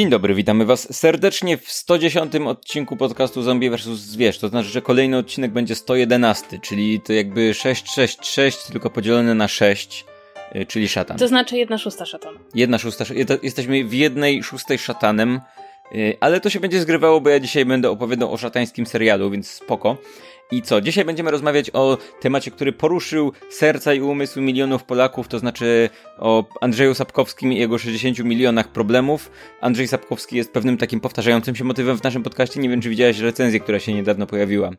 Dzień dobry, witamy Was serdecznie w 110 odcinku podcastu Zombie vs. Zwierz. To znaczy, że kolejny odcinek będzie 111, czyli to jakby 666, tylko podzielone na 6, y, czyli szatan. To znaczy jedna szósta szatan. Jedna szósta, jesteśmy w jednej szóstej szatanem, y, ale to się będzie zgrywało, bo ja dzisiaj będę opowiadał o szatańskim serialu, więc spoko. I co? Dzisiaj będziemy rozmawiać o temacie, który poruszył serca i umysły milionów Polaków, to znaczy o Andrzeju Sapkowskim i jego 60 milionach problemów. Andrzej Sapkowski jest pewnym takim powtarzającym się motywem w naszym podcaście. Nie wiem, czy widziałeś recenzję, która się niedawno pojawiła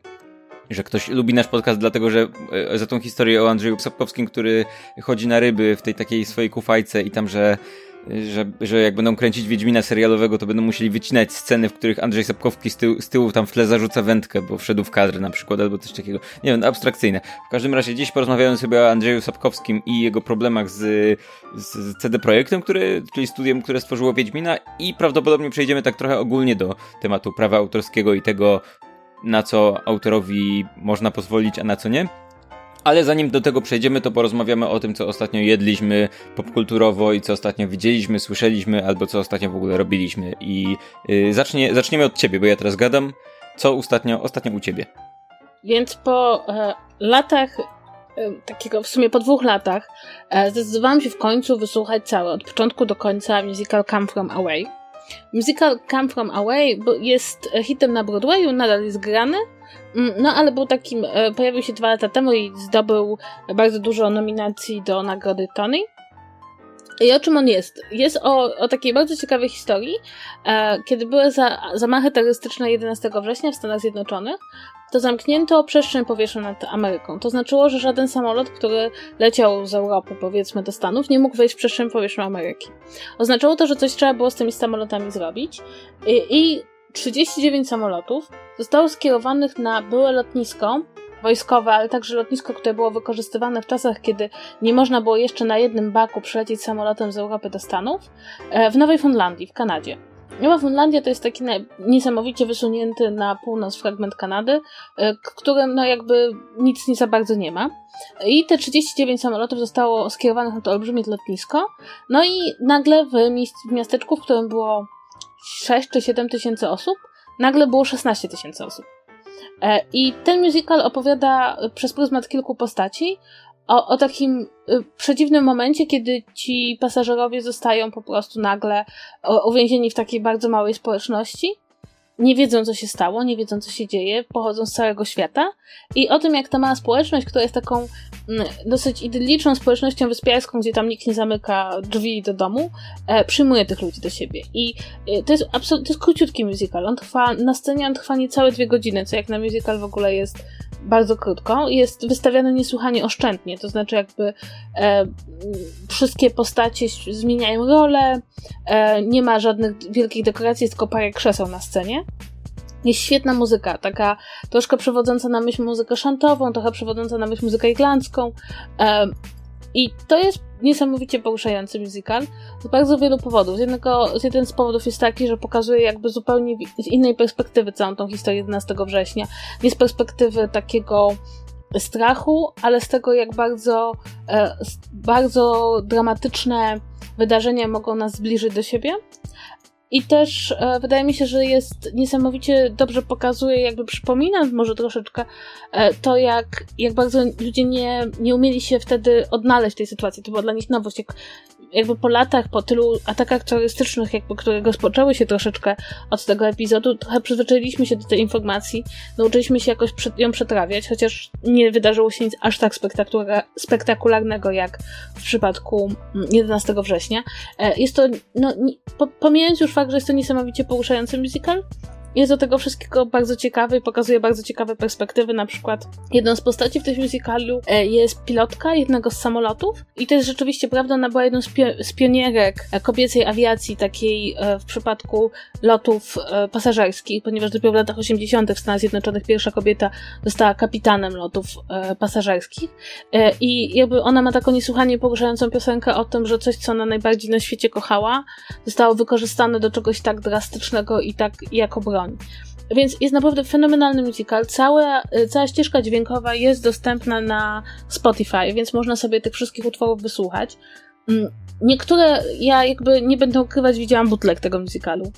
że ktoś lubi nasz podcast dlatego, że e, za tą historię o Andrzeju Sapkowskim, który chodzi na ryby w tej takiej swojej kufajce i tam, że że, że jak będą kręcić Wiedźmina serialowego, to będą musieli wycinać sceny, w których Andrzej Sapkowski z tyłu, z tyłu tam w tle zarzuca wędkę, bo wszedł w kadr na przykład, albo coś takiego. Nie wiem, abstrakcyjne. W każdym razie dziś porozmawiamy sobie o Andrzeju Sapkowskim i jego problemach z, z CD Projektem, który, czyli studiem, które stworzyło Wiedźmina i prawdopodobnie przejdziemy tak trochę ogólnie do tematu prawa autorskiego i tego, na co autorowi można pozwolić, a na co nie. Ale zanim do tego przejdziemy, to porozmawiamy o tym, co ostatnio jedliśmy popkulturowo i co ostatnio widzieliśmy, słyszeliśmy, albo co ostatnio w ogóle robiliśmy. I yy, zacznie, zaczniemy od ciebie, bo ja teraz gadam. Co ostatnio, ostatnio u ciebie? Więc po e, latach, e, takiego w sumie po dwóch latach, e, zdecydowałam się w końcu wysłuchać cały, od początku do końca musical Come From Away. Musical Come From Away jest hitem na Broadwayu, nadal jest grany, no, ale był takim, e, pojawił się dwa lata temu i zdobył bardzo dużo nominacji do nagrody Tony. I o czym on jest? Jest o, o takiej bardzo ciekawej historii, e, kiedy były za, zamachy terrorystyczne 11 września w Stanach Zjednoczonych, to zamknięto przestrzeń powietrzną nad Ameryką. To znaczyło, że żaden samolot, który leciał z Europy, powiedzmy, do Stanów, nie mógł wejść w przestrzeń powietrzną Ameryki. Oznaczało to, że coś trzeba było z tymi samolotami zrobić i, i 39 samolotów zostało skierowanych na byłe lotnisko wojskowe, ale także lotnisko, które było wykorzystywane w czasach, kiedy nie można było jeszcze na jednym baku przylecieć samolotem z Europy do Stanów, e, w Nowej Fundlandii, w Kanadzie. Nowa Fundlandia to jest taki niesamowicie wysunięty na północ fragment Kanady, e, którym no jakby nic nie za bardzo nie ma. I te 39 samolotów zostało skierowanych na to olbrzymie lotnisko. No i nagle w miasteczku, w którym było 6 czy 7 tysięcy osób, nagle było 16 tysięcy osób. E, I ten musical opowiada przez pryzmat kilku postaci o, o takim y, przedziwnym momencie, kiedy ci pasażerowie zostają po prostu nagle uwięzieni w takiej bardzo małej społeczności nie wiedzą, co się stało, nie wiedzą, co się dzieje, pochodzą z całego świata i o tym, jak ta mała społeczność, która jest taką mm, dosyć idylliczną społecznością wyspiarską, gdzie tam nikt nie zamyka drzwi do domu, e, przyjmuje tych ludzi do siebie. I e, to jest absolutnie, to jest króciutki musical. On trwa, na scenie on trwa niecałe dwie godziny, co jak na musical w ogóle jest bardzo krótko. Jest wystawiany niesłychanie oszczędnie, to znaczy jakby e, wszystkie postacie zmieniają rolę, e, nie ma żadnych wielkich dekoracji, tylko parę krzeseł na scenie. Jest świetna muzyka, taka troszkę przewodząca na myśl muzykę szantową, trochę przewodząca na myśl muzykę irlandzką. E, I to jest niesamowicie poruszający musical z bardzo wielu powodów. Z jednego, z jeden z powodów jest taki, że pokazuje jakby zupełnie z innej perspektywy całą tą historię 11 września. Nie z perspektywy takiego strachu, ale z tego, jak bardzo, e, bardzo dramatyczne wydarzenia mogą nas zbliżyć do siebie. I też e, wydaje mi się, że jest niesamowicie dobrze pokazuje, jakby przypomina może troszeczkę e, to, jak, jak bardzo ludzie nie, nie umieli się wtedy odnaleźć w tej sytuacji. To była dla nich nowość. Jak jakby po latach, po tylu atakach terrorystycznych, jakby, które rozpoczęły się troszeczkę od tego epizodu, trochę przyzwyczailiśmy się do tej informacji, nauczyliśmy się jakoś ją przetrawiać, chociaż nie wydarzyło się nic aż tak spektakularnego jak w przypadku 11 mm, września. E, jest to, no, pomijając już fakt, że jest to niesamowicie poruszający musical, jest do tego wszystkiego bardzo ciekawy i pokazuje bardzo ciekawe perspektywy. Na przykład jedną z postaci w tym musicalu e, jest pilotka jednego z samolotów i to jest rzeczywiście prawda, ona była jedną z, z pionierek e, kobiecej awiacji, takiej e, w przypadku lotów pasażerskich, ponieważ dopiero w latach 80. w Stanach Zjednoczonych pierwsza kobieta została kapitanem lotów pasażerskich i jakby ona ma taką niesłychanie poruszającą piosenkę o tym, że coś, co ona najbardziej na świecie kochała, zostało wykorzystane do czegoś tak drastycznego i tak jako broń broń. więc jest naprawdę fenomenalny musical. Cała, cała ścieżka dźwiękowa jest dostępna na Spotify, więc można sobie tych wszystkich utworów wysłuchać. Mm, niektóre, ja jakby nie będę ukrywać, widziałam bootleg tego musicalu.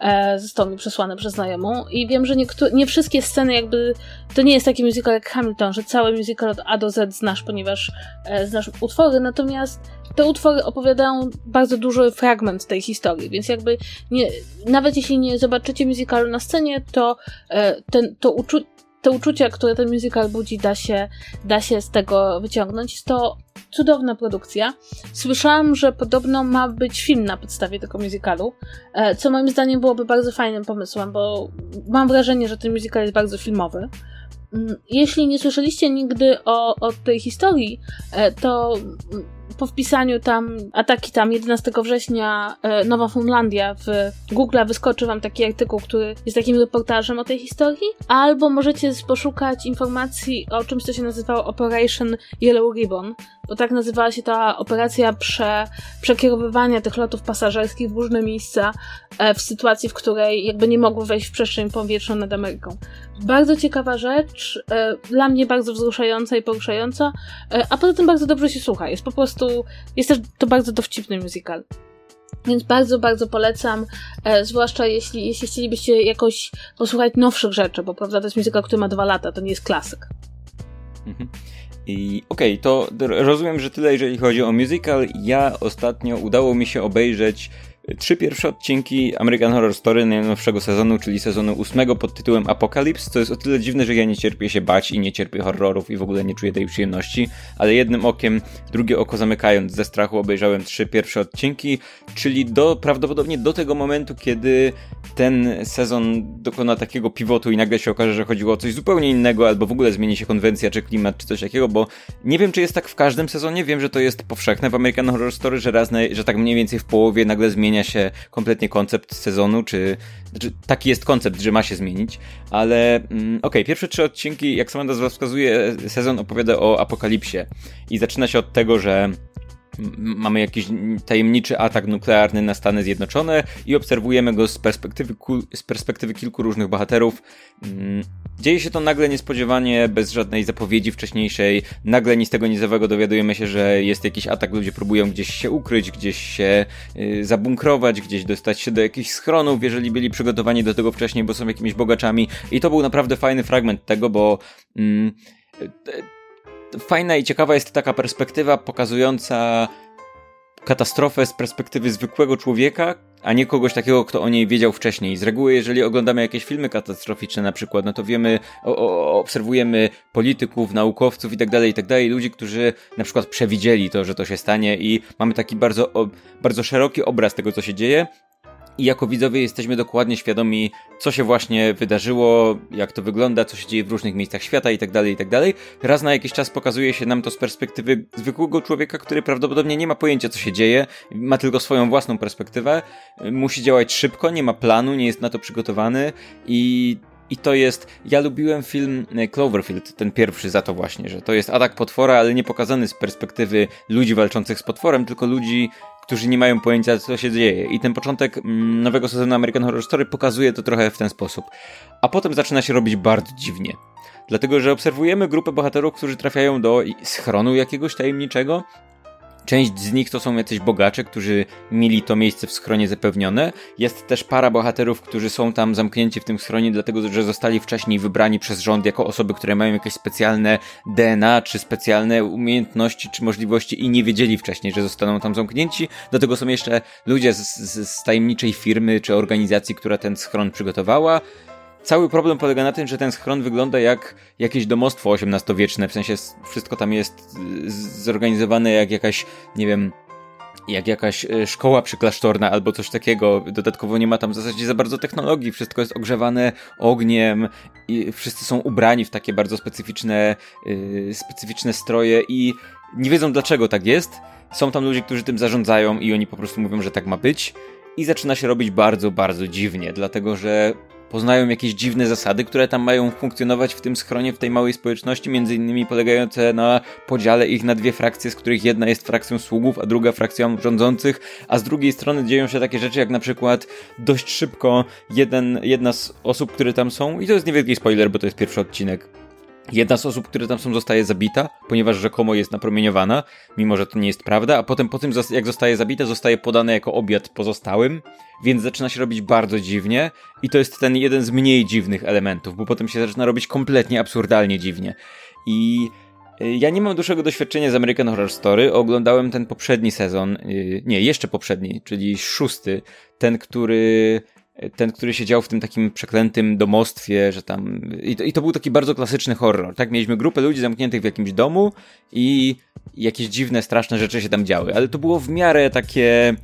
E, został mi przesłany przez znajomą i wiem, że niektóre, nie wszystkie sceny jakby, to nie jest taki musical jak Hamilton, że cały musical od A do Z znasz, ponieważ e, znasz utwory, natomiast te utwory opowiadają bardzo duży fragment tej historii, więc jakby nie, nawet jeśli nie zobaczycie musicalu na scenie, to e, ten, to uczu, te uczucia, które ten musical budzi, da się, da się z tego wyciągnąć. To cudowna produkcja. Słyszałam, że podobno ma być film na podstawie tego musicalu, e, co moim zdaniem byłoby bardzo fajnym pomysłem, bo mam wrażenie, że ten musical jest bardzo filmowy. Mm, jeśli nie słyszeliście nigdy o, o tej historii, e, to po wpisaniu tam ataki tam 11 września e, Nowa Funlandia w Google wyskoczy wam taki artykuł, który jest takim reportażem o tej historii, albo możecie poszukać informacji o czymś, co się nazywało Operation Yellow Ribbon, bo tak nazywała się ta operacja prze, przekierowywania tych lotów pasażerskich w różne miejsca e, w sytuacji, w której jakby nie mogły wejść w przestrzeń powietrzną nad Ameryką. Bardzo ciekawa rzecz, e, dla mnie bardzo wzruszająca i poruszająca, a poza tym bardzo dobrze się słucha. Jest po prostu jest też to bardzo dowcipny musical. Więc bardzo, bardzo polecam, e, zwłaszcza jeśli, jeśli chcielibyście jakoś posłuchać nowszych rzeczy, bo prawda, to jest musical, który ma dwa lata, to nie jest klasyk. Mhm. I okej, okay, to rozumiem, że tyle jeżeli chodzi o musical. Ja ostatnio udało mi się obejrzeć Trzy pierwsze odcinki American Horror Story najnowszego sezonu, czyli sezonu ósmego pod tytułem Apocalypse, to jest o tyle dziwne, że ja nie cierpię się bać i nie cierpię horrorów i w ogóle nie czuję tej przyjemności, ale jednym okiem, drugie oko zamykając ze strachu obejrzałem trzy pierwsze odcinki, czyli do, prawdopodobnie do tego momentu, kiedy ten sezon dokona takiego pivotu i nagle się okaże, że chodziło o coś zupełnie innego, albo w ogóle zmieni się konwencja, czy klimat, czy coś takiego, bo nie wiem, czy jest tak w każdym sezonie, wiem, że to jest powszechne w American Horror Story, że raz, na, że tak mniej więcej w połowie nagle zmienia zmienia się kompletnie koncept sezonu, czy znaczy, taki jest koncept, że ma się zmienić, ale mm, okej, okay, pierwsze trzy odcinki, jak sama nazwa wskazuje, sezon opowiada o apokalipsie i zaczyna się od tego, że mamy jakiś tajemniczy atak nuklearny na Stany Zjednoczone i obserwujemy go z perspektywy, z perspektywy kilku różnych bohaterów. Mm, dzieje się to nagle niespodziewanie, bez żadnej zapowiedzi wcześniejszej. Nagle nic tego nizowego dowiadujemy się, że jest jakiś atak, ludzie próbują gdzieś się ukryć, gdzieś się y, zabunkrować, gdzieś dostać się do jakichś schronów, jeżeli byli przygotowani do tego wcześniej, bo są jakimiś bogaczami. I to był naprawdę fajny fragment tego, bo mm, fajna i ciekawa jest taka perspektywa pokazująca katastrofę z perspektywy zwykłego człowieka, a nie kogoś takiego, kto o niej wiedział wcześniej. Z reguły, jeżeli oglądamy jakieś filmy katastroficzne na przykład, no to wiemy, o, o, obserwujemy polityków, naukowców i tak dalej, i tak dalej, ludzi, którzy na przykład przewidzieli to, że to się stanie i mamy taki bardzo, o, bardzo szeroki obraz tego, co się dzieje, i jako widzowie jesteśmy dokładnie świadomi, co się właśnie wydarzyło, jak to wygląda, co się dzieje w różnych miejscach świata i tak dalej, i tak. Raz na jakiś czas pokazuje się nam to z perspektywy zwykłego człowieka, który prawdopodobnie nie ma pojęcia, co się dzieje, ma tylko swoją własną perspektywę, musi działać szybko, nie ma planu, nie jest na to przygotowany i i to jest. Ja lubiłem film Cloverfield, ten pierwszy, za to właśnie, że to jest atak potwora, ale nie pokazany z perspektywy ludzi walczących z potworem, tylko ludzi, którzy nie mają pojęcia, co się dzieje. I ten początek mm, nowego sezonu American Horror Story pokazuje to trochę w ten sposób. A potem zaczyna się robić bardzo dziwnie. Dlatego, że obserwujemy grupę bohaterów, którzy trafiają do schronu jakiegoś tajemniczego, Część z nich to są jacyś bogacze, którzy mieli to miejsce w schronie zapewnione. Jest też para bohaterów, którzy są tam zamknięci w tym schronie, dlatego że zostali wcześniej wybrani przez rząd jako osoby, które mają jakieś specjalne DNA, czy specjalne umiejętności, czy możliwości i nie wiedzieli wcześniej, że zostaną tam zamknięci. Do tego są jeszcze ludzie z, z, z tajemniczej firmy, czy organizacji, która ten schron przygotowała. Cały problem polega na tym, że ten schron wygląda jak jakieś domostwo XVIII-wieczne, w sensie wszystko tam jest y, zorganizowane jak jakaś, nie wiem, jak jakaś y, szkoła przyklasztorna albo coś takiego. Dodatkowo nie ma tam w zasadzie za bardzo technologii, wszystko jest ogrzewane ogniem i wszyscy są ubrani w takie bardzo specyficzne, yy, specyficzne stroje i nie wiedzą dlaczego tak jest. Są tam ludzie, którzy tym zarządzają i oni po prostu mówią, że tak ma być. I zaczyna się robić bardzo, bardzo dziwnie, dlatego że poznają jakieś dziwne zasady, które tam mają funkcjonować w tym schronie, w tej małej społeczności, między innymi polegające na podziale ich na dwie frakcje, z których jedna jest frakcją sługów, a druga frakcją rządzących, a z drugiej strony dzieją się takie rzeczy, jak na przykład dość szybko jeden, jedna z osób, które tam są, i to jest niewielki spoiler, bo to jest pierwszy odcinek, Jedna z osób, które tam są, zostaje zabita, ponieważ rzekomo jest napromieniowana, mimo że to nie jest prawda, a potem po tym, jak zostaje zabita, zostaje podane jako obiad pozostałym, więc zaczyna się robić bardzo dziwnie i to jest ten jeden z mniej dziwnych elementów, bo potem się zaczyna robić kompletnie absurdalnie dziwnie. I y, ja nie mam dłuższego doświadczenia z American Horror Story, oglądałem ten poprzedni sezon, y, nie, jeszcze poprzedni, czyli szósty, ten, który ten, który siedział w tym takim przeklętym domostwie, że tam. I to, I to, był taki bardzo klasyczny horror. Tak, mieliśmy grupę ludzi zamkniętych w jakimś domu i jakieś dziwne, straszne rzeczy się tam działy, ale to było w miarę takie.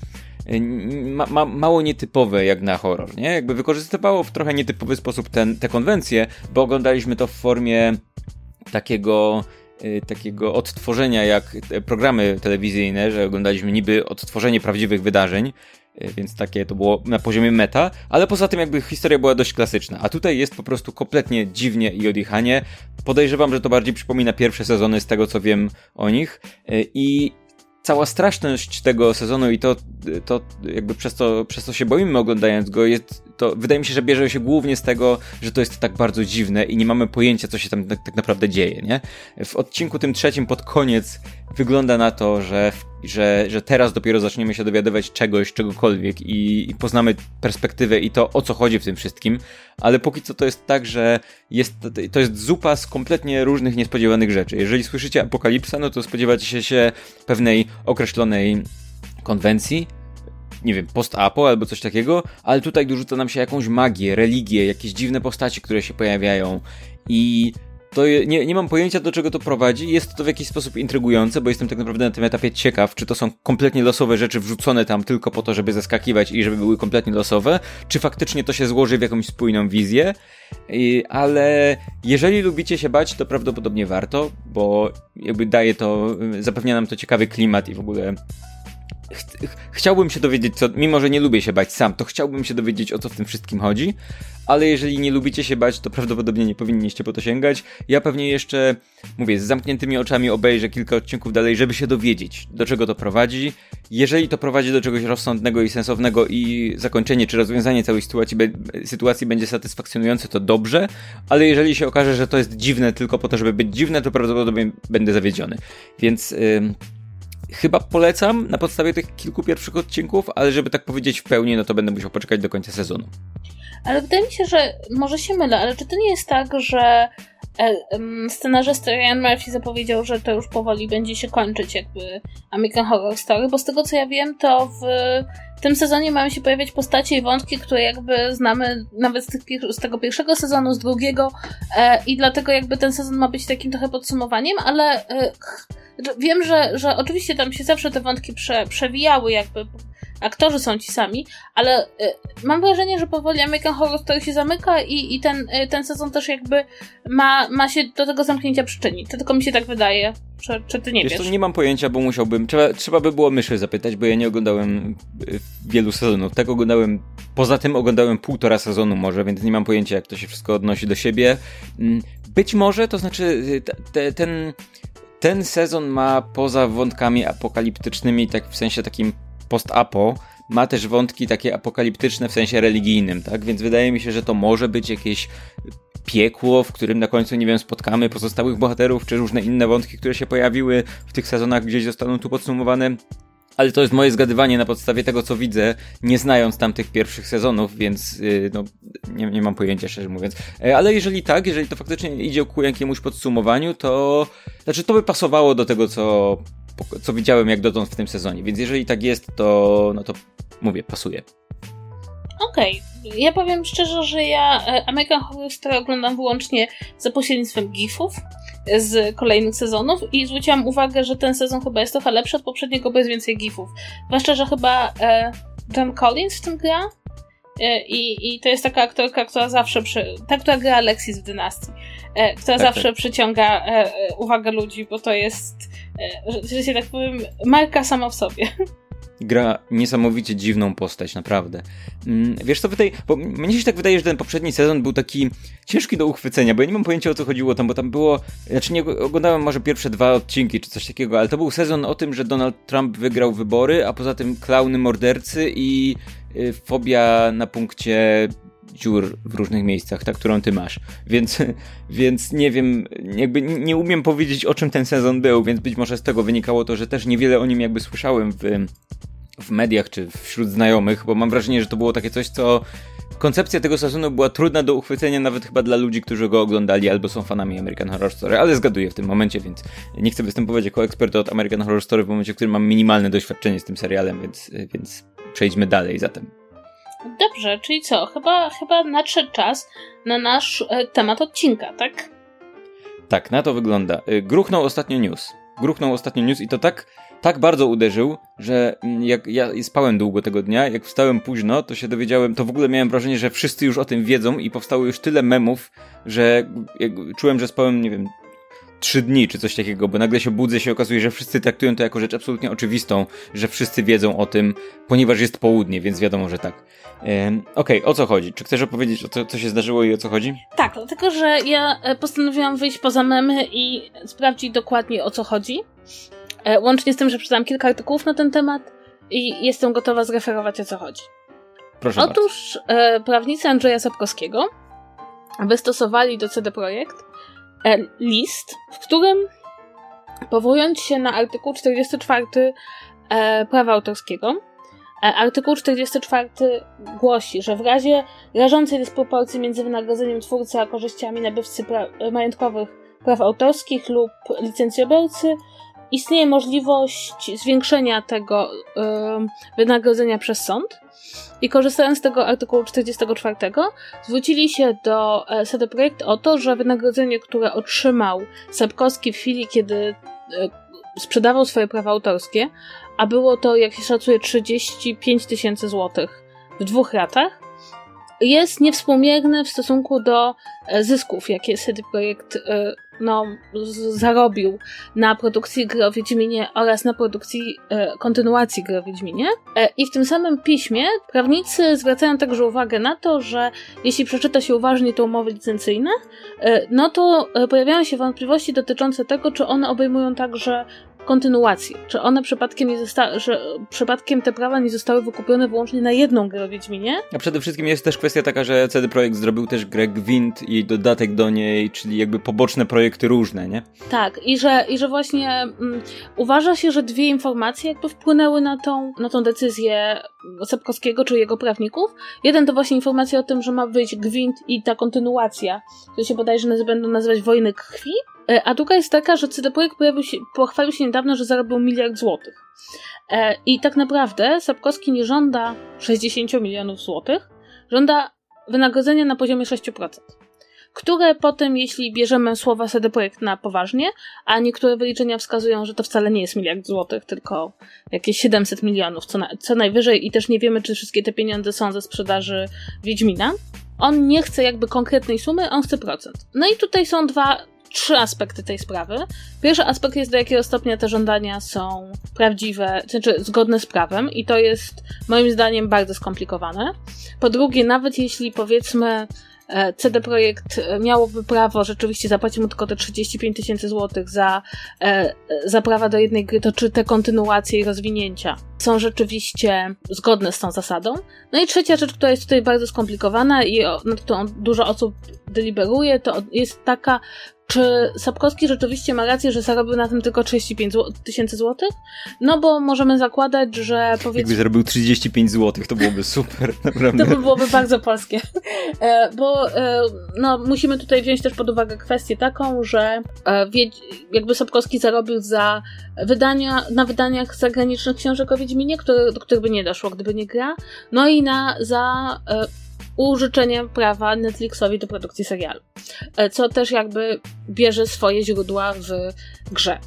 Ma, ma, mało nietypowe jak na horror, nie? Jakby wykorzystywało w trochę nietypowy sposób ten, te konwencje, bo oglądaliśmy to w formie takiego y, takiego odtworzenia jak programy telewizyjne, że oglądaliśmy niby odtworzenie prawdziwych wydarzeń, więc takie to było na poziomie meta, ale poza tym jakby historia była dość klasyczna, a tutaj jest po prostu kompletnie dziwnie i odjechanie. Podejrzewam, że to bardziej przypomina pierwsze sezony z tego co wiem o nich e, i cała straszność tego sezonu i to, to jakby przez to, przez to się boimy oglądając go, jest, to wydaje mi się, że bierze się głównie z tego, że to jest tak bardzo dziwne i nie mamy pojęcia, co się tam tak, tak naprawdę dzieje, nie? W odcinku tym trzecim pod koniec wygląda na to, że, że, że teraz dopiero zaczniemy się dowiadywać czegoś, czegokolwiek i, i poznamy perspektywę i to, o co chodzi w tym wszystkim, ale póki co to jest tak, że jest, to jest zupa z kompletnie różnych, niespodziewanych rzeczy. Jeżeli słyszycie apokalipsa, no to spodziewacie się, się pewnej określonej konwencji, nie wiem, post-apo albo coś takiego, ale tutaj dorzuca nam się jakąś magię, religię, jakieś dziwne postaci, które się pojawiają i to nie, nie mam pojęcia, do czego to prowadzi. Jest to w jakiś sposób intrygujące, bo jestem tak naprawdę na tym etapie ciekaw, czy to są kompletnie losowe rzeczy wrzucone tam tylko po to, żeby zaskakiwać i żeby były kompletnie losowe, czy faktycznie to się złoży w jakąś spójną wizję. I, ale jeżeli lubicie się bać, to prawdopodobnie warto, bo jakby daje to, zapewnia nam to ciekawy klimat i w ogóle ch chciałbym się dowiedzieć, co, mimo że nie lubię się bać sam, to chciałbym się dowiedzieć, o co w tym wszystkim chodzi, ale jeżeli nie lubicie się bać, to prawdopodobnie nie powinniście po to sięgać. Ja pewnie jeszcze, mówię, z zamkniętymi oczami obejrzę kilka odcinków dalej, żeby się dowiedzieć, do czego to prowadzi. Jeżeli to prowadzi do czegoś rozsądnego i sensownego i zakończenie czy rozwiązanie całej sytuacji, be sytuacji będzie satysfakcjonujące, to dobrze, ale jeżeli się okaże, że to jest dziwne tylko po to, żeby być dziwne, to prawdopodobnie będę zawiedziony. Więc... Yy chyba polecam na podstawie tych kilku pierwszych odcinków, ale żeby tak powiedzieć w pełni, no to będę musiał poczekać do końca sezonu. Ale wydaje mi się, że może się mylę, ale czy to nie jest tak, że scenarzysta Ryan Murphy zapowiedział, że to już powoli będzie się kończyć jakby American Horror Story, bo z tego co ja wiem, to w tym sezonie mają się pojawiać postacie i wątki, które jakby znamy nawet z, tych, z tego pierwszego sezonu, z drugiego e, i dlatego jakby ten sezon ma być takim trochę podsumowaniem, ale e, Wiem, że, że oczywiście tam się zawsze te wątki prze, przewijały, jakby aktorzy są ci sami, ale y, mam wrażenie, że powoli American Horror Story się zamyka i, i ten, y, ten sezon też jakby ma, ma się do tego zamknięcia przyczynić. To tylko mi się tak wydaje. Czy, czy ty nie wiesz? wiesz? To nie mam pojęcia, bo musiałbym. Trzeba, trzeba by było myszy zapytać, bo ja nie oglądałem y, wielu sezonów. Tak oglądałem. Poza tym oglądałem półtora sezonu może, więc nie mam pojęcia, jak to się wszystko odnosi do siebie. Mm, być może, to znaczy y, te, ten ten sezon ma poza wątkami apokaliptycznymi, tak w sensie takim post-apo, ma też wątki takie apokaliptyczne w sensie religijnym, tak? Więc wydaje mi się, że to może być jakieś piekło, w którym na końcu, nie wiem, spotkamy pozostałych bohaterów, czy różne inne wątki, które się pojawiły w tych sezonach, gdzieś zostaną tu podsumowane ale to jest moje zgadywanie na podstawie tego, co widzę, nie znając tamtych pierwszych sezonów, więc yy, no, nie, nie mam pojęcia, szczerze mówiąc. E, ale jeżeli tak, jeżeli to faktycznie idzie ku jakiemuś podsumowaniu, to znaczy to by pasowało do tego, co, co widziałem jak dotąd w tym sezonie, więc jeżeli tak jest, to no to mówię, pasuje. Okej, okay. ja powiem szczerze, że ja e, American Horror Story oglądam wyłącznie za pośrednictwem gifów z kolejnych sezonów i zwróciłam uwagę, że ten sezon chyba jest trochę lepszy od poprzedniego, jest więcej gifów. Zwłaszcza, że chyba e, John Collins w tym gra i, i to jest taka aktorka, która zawsze, przy, ta, która gra Alexis w Dynastii, e, która tak, zawsze tak. przyciąga e, e, uwagę ludzi, bo to jest, że się tak powiem, marka sama w sobie. gra niesamowicie dziwną postać, naprawdę. Mm, wiesz co, wydaje, bo mnie się tak wydaje, że ten poprzedni sezon był taki ciężki do uchwycenia, bo ja nie mam pojęcia o co chodziło tam, bo tam było, znaczy nie oglądałem może pierwsze dwa odcinki czy coś takiego, ale to był sezon o tym, że Donald Trump wygrał wybory, a poza tym klauny mordercy i fobia na punkcie dziur w różnych miejscach, ta, którą ty masz. Więc, więc nie wiem, jakby nie umiem powiedzieć o czym ten sezon był, więc być może z tego wynikało to, że też niewiele o nim jakby słyszałem w, w mediach czy wśród znajomych, bo mam wrażenie, że to było takie coś, co koncepcja tego sezonu była trudna do uchwycenia nawet chyba dla ludzi, którzy go oglądali albo są fanami American Horror Story, ale zgaduję w tym momencie, więc nie chcę występować jako ekspert od American Horror Story w momencie, w którym mam minimalne doświadczenie z tym serialem, więc, więc przejdźmy dalej zatem. Dobrze, czyli co? Chyba, chyba nadszedł czas na nasz e, temat odcinka, tak? Tak, na to wygląda. E, gruchnął ostatnio news. Gruchnął ostatnio news i to tak, tak bardzo uderzył, że mm, jak ja spałem długo tego dnia, jak wstałem późno, to się dowiedziałem, to w ogóle miałem wrażenie, że wszyscy już o tym wiedzą i powstało już tyle memów, że czułem, że spałem, nie wiem, trzy dni, czy coś takiego, bo nagle się budzę się okazuje, że wszyscy traktują to jako rzecz absolutnie oczywistą, że wszyscy wiedzą o tym, ponieważ jest południe, więc wiadomo, że tak. Okej, okay, o co chodzi? Czy chcesz opowiedzieć, o co, co się zdarzyło i o co chodzi? Tak, dlatego, że ja e, postanowiłam wyjść poza memy i sprawdzić dokładnie o co chodzi. E, łącznie z tym, że przeczytałam kilka artykułów na ten temat i jestem gotowa zreferować o co chodzi. Proszę Otóż e, prawnicy Andrzeja Sapkowskiego wystosowali do CD Projekt e, list, w którym powołując się na artykuł 44 e, prawa autorskiego, artykuł 44 głosi, że w razie rażącej dysproporcji między wynagrodzeniem twórcy a korzyściami nabywcy pra majątkowych praw autorskich lub licencjobiorcy istnieje możliwość zwiększenia tego wynagrodzenia przez sąd. I korzystając z tego artykułu 44, zwrócili się do e, CD Projekt o to, że wynagrodzenie, które otrzymał Sapkowski w chwili, kiedy e, sprzedawał swoje prawa autorskie, a było to, jak się szacuje, 35 tysięcy złotych w dwóch latach, jest niewspółmierne w stosunku do e, zysków, jakie CD Projekt e, no, zarobił na produkcji gry o Wiedźminie oraz na produkcji e, kontynuacji gry o Wiedźminie. I w tym samym piśmie prawnicy zwracają także uwagę na to, że jeśli przeczyta się uważnie te umowy licencyjne, no to pojawiają się wątpliwości dotyczące tego, czy one obejmują także kontynuację. Czy one przypadkiem nie zostały, że przypadkiem te prawa nie zostały wykupione wyłącznie na jedną grę o Wiedźminie? A przede wszystkim jest też kwestia taka, że CD Projekt zrobił też grę Gwint i dodatek do niej, czyli jakby poboczne projekty różne, nie? Tak, i że, i że właśnie mm, uważa się, że dwie informacje jakby wpłynęły na tą, na tą decyzję Sepkowskiego czy jego prawników. Jeden to właśnie informacja o tym, że ma wyjść Gwint i ta kontynuacja, to się bodajże będą nazywać Wojny Krwi, a druga jest taka, że CD Projekt pojawił się, pochwalił się niedawno, że zarobił miliard złotych. E, I tak naprawdę Sapkowski nie żąda 60 milionów złotych, żąda wynagrodzenia na poziomie 6%. Które potem, jeśli bierzemy słowa CD Projekt na poważnie, a niektóre wyliczenia wskazują, że to wcale nie jest miliard złotych, tylko jakieś 700 milionów, co, na, co najwyżej, i też nie wiemy, czy wszystkie te pieniądze są ze sprzedaży Wiedźmina. On nie chce jakby konkretnej sumy, on chce procent. No i tutaj są dwa trzy aspekty tej sprawy. Pierwszy aspekt jest, do jakiego stopnia te żądania są prawdziwe, znaczy zgodne z prawem, i to jest moim zdaniem bardzo skomplikowane. Po drugie, nawet jeśli powiedzmy E, CD Projekt e, miałoby prawo rzeczywiście zapłacić mu tylko te 35 tysięcy złotych za, e, za prawa do jednej gry, to czy te kontynuacje i rozwinięcia są rzeczywiście zgodne z tą zasadą. No i trzecia rzecz, która jest tutaj bardzo skomplikowana i nad którą dużo osób deliberuje, to jest taka, czy Sapkowski rzeczywiście ma rację, że zarobił na tym tylko 35 tysięcy złotych? No bo możemy zakładać, że powiedzmy... Jakby zarobił 35 złotych, to byłoby super, naprawdę. To by byłoby bardzo polskie. E, bo e, no, musimy tutaj wziąć też pod uwagę kwestię taką, że e, jakby Sapkowski zarobił za wydania, na wydaniach zagranicznych książek o Wiedźminie, które, do których by nie doszło, gdyby nie gra, no i na, za użyczenie prawa Netflixowi do produkcji serialu. E, co też jakby bierze swoje źródła w grze.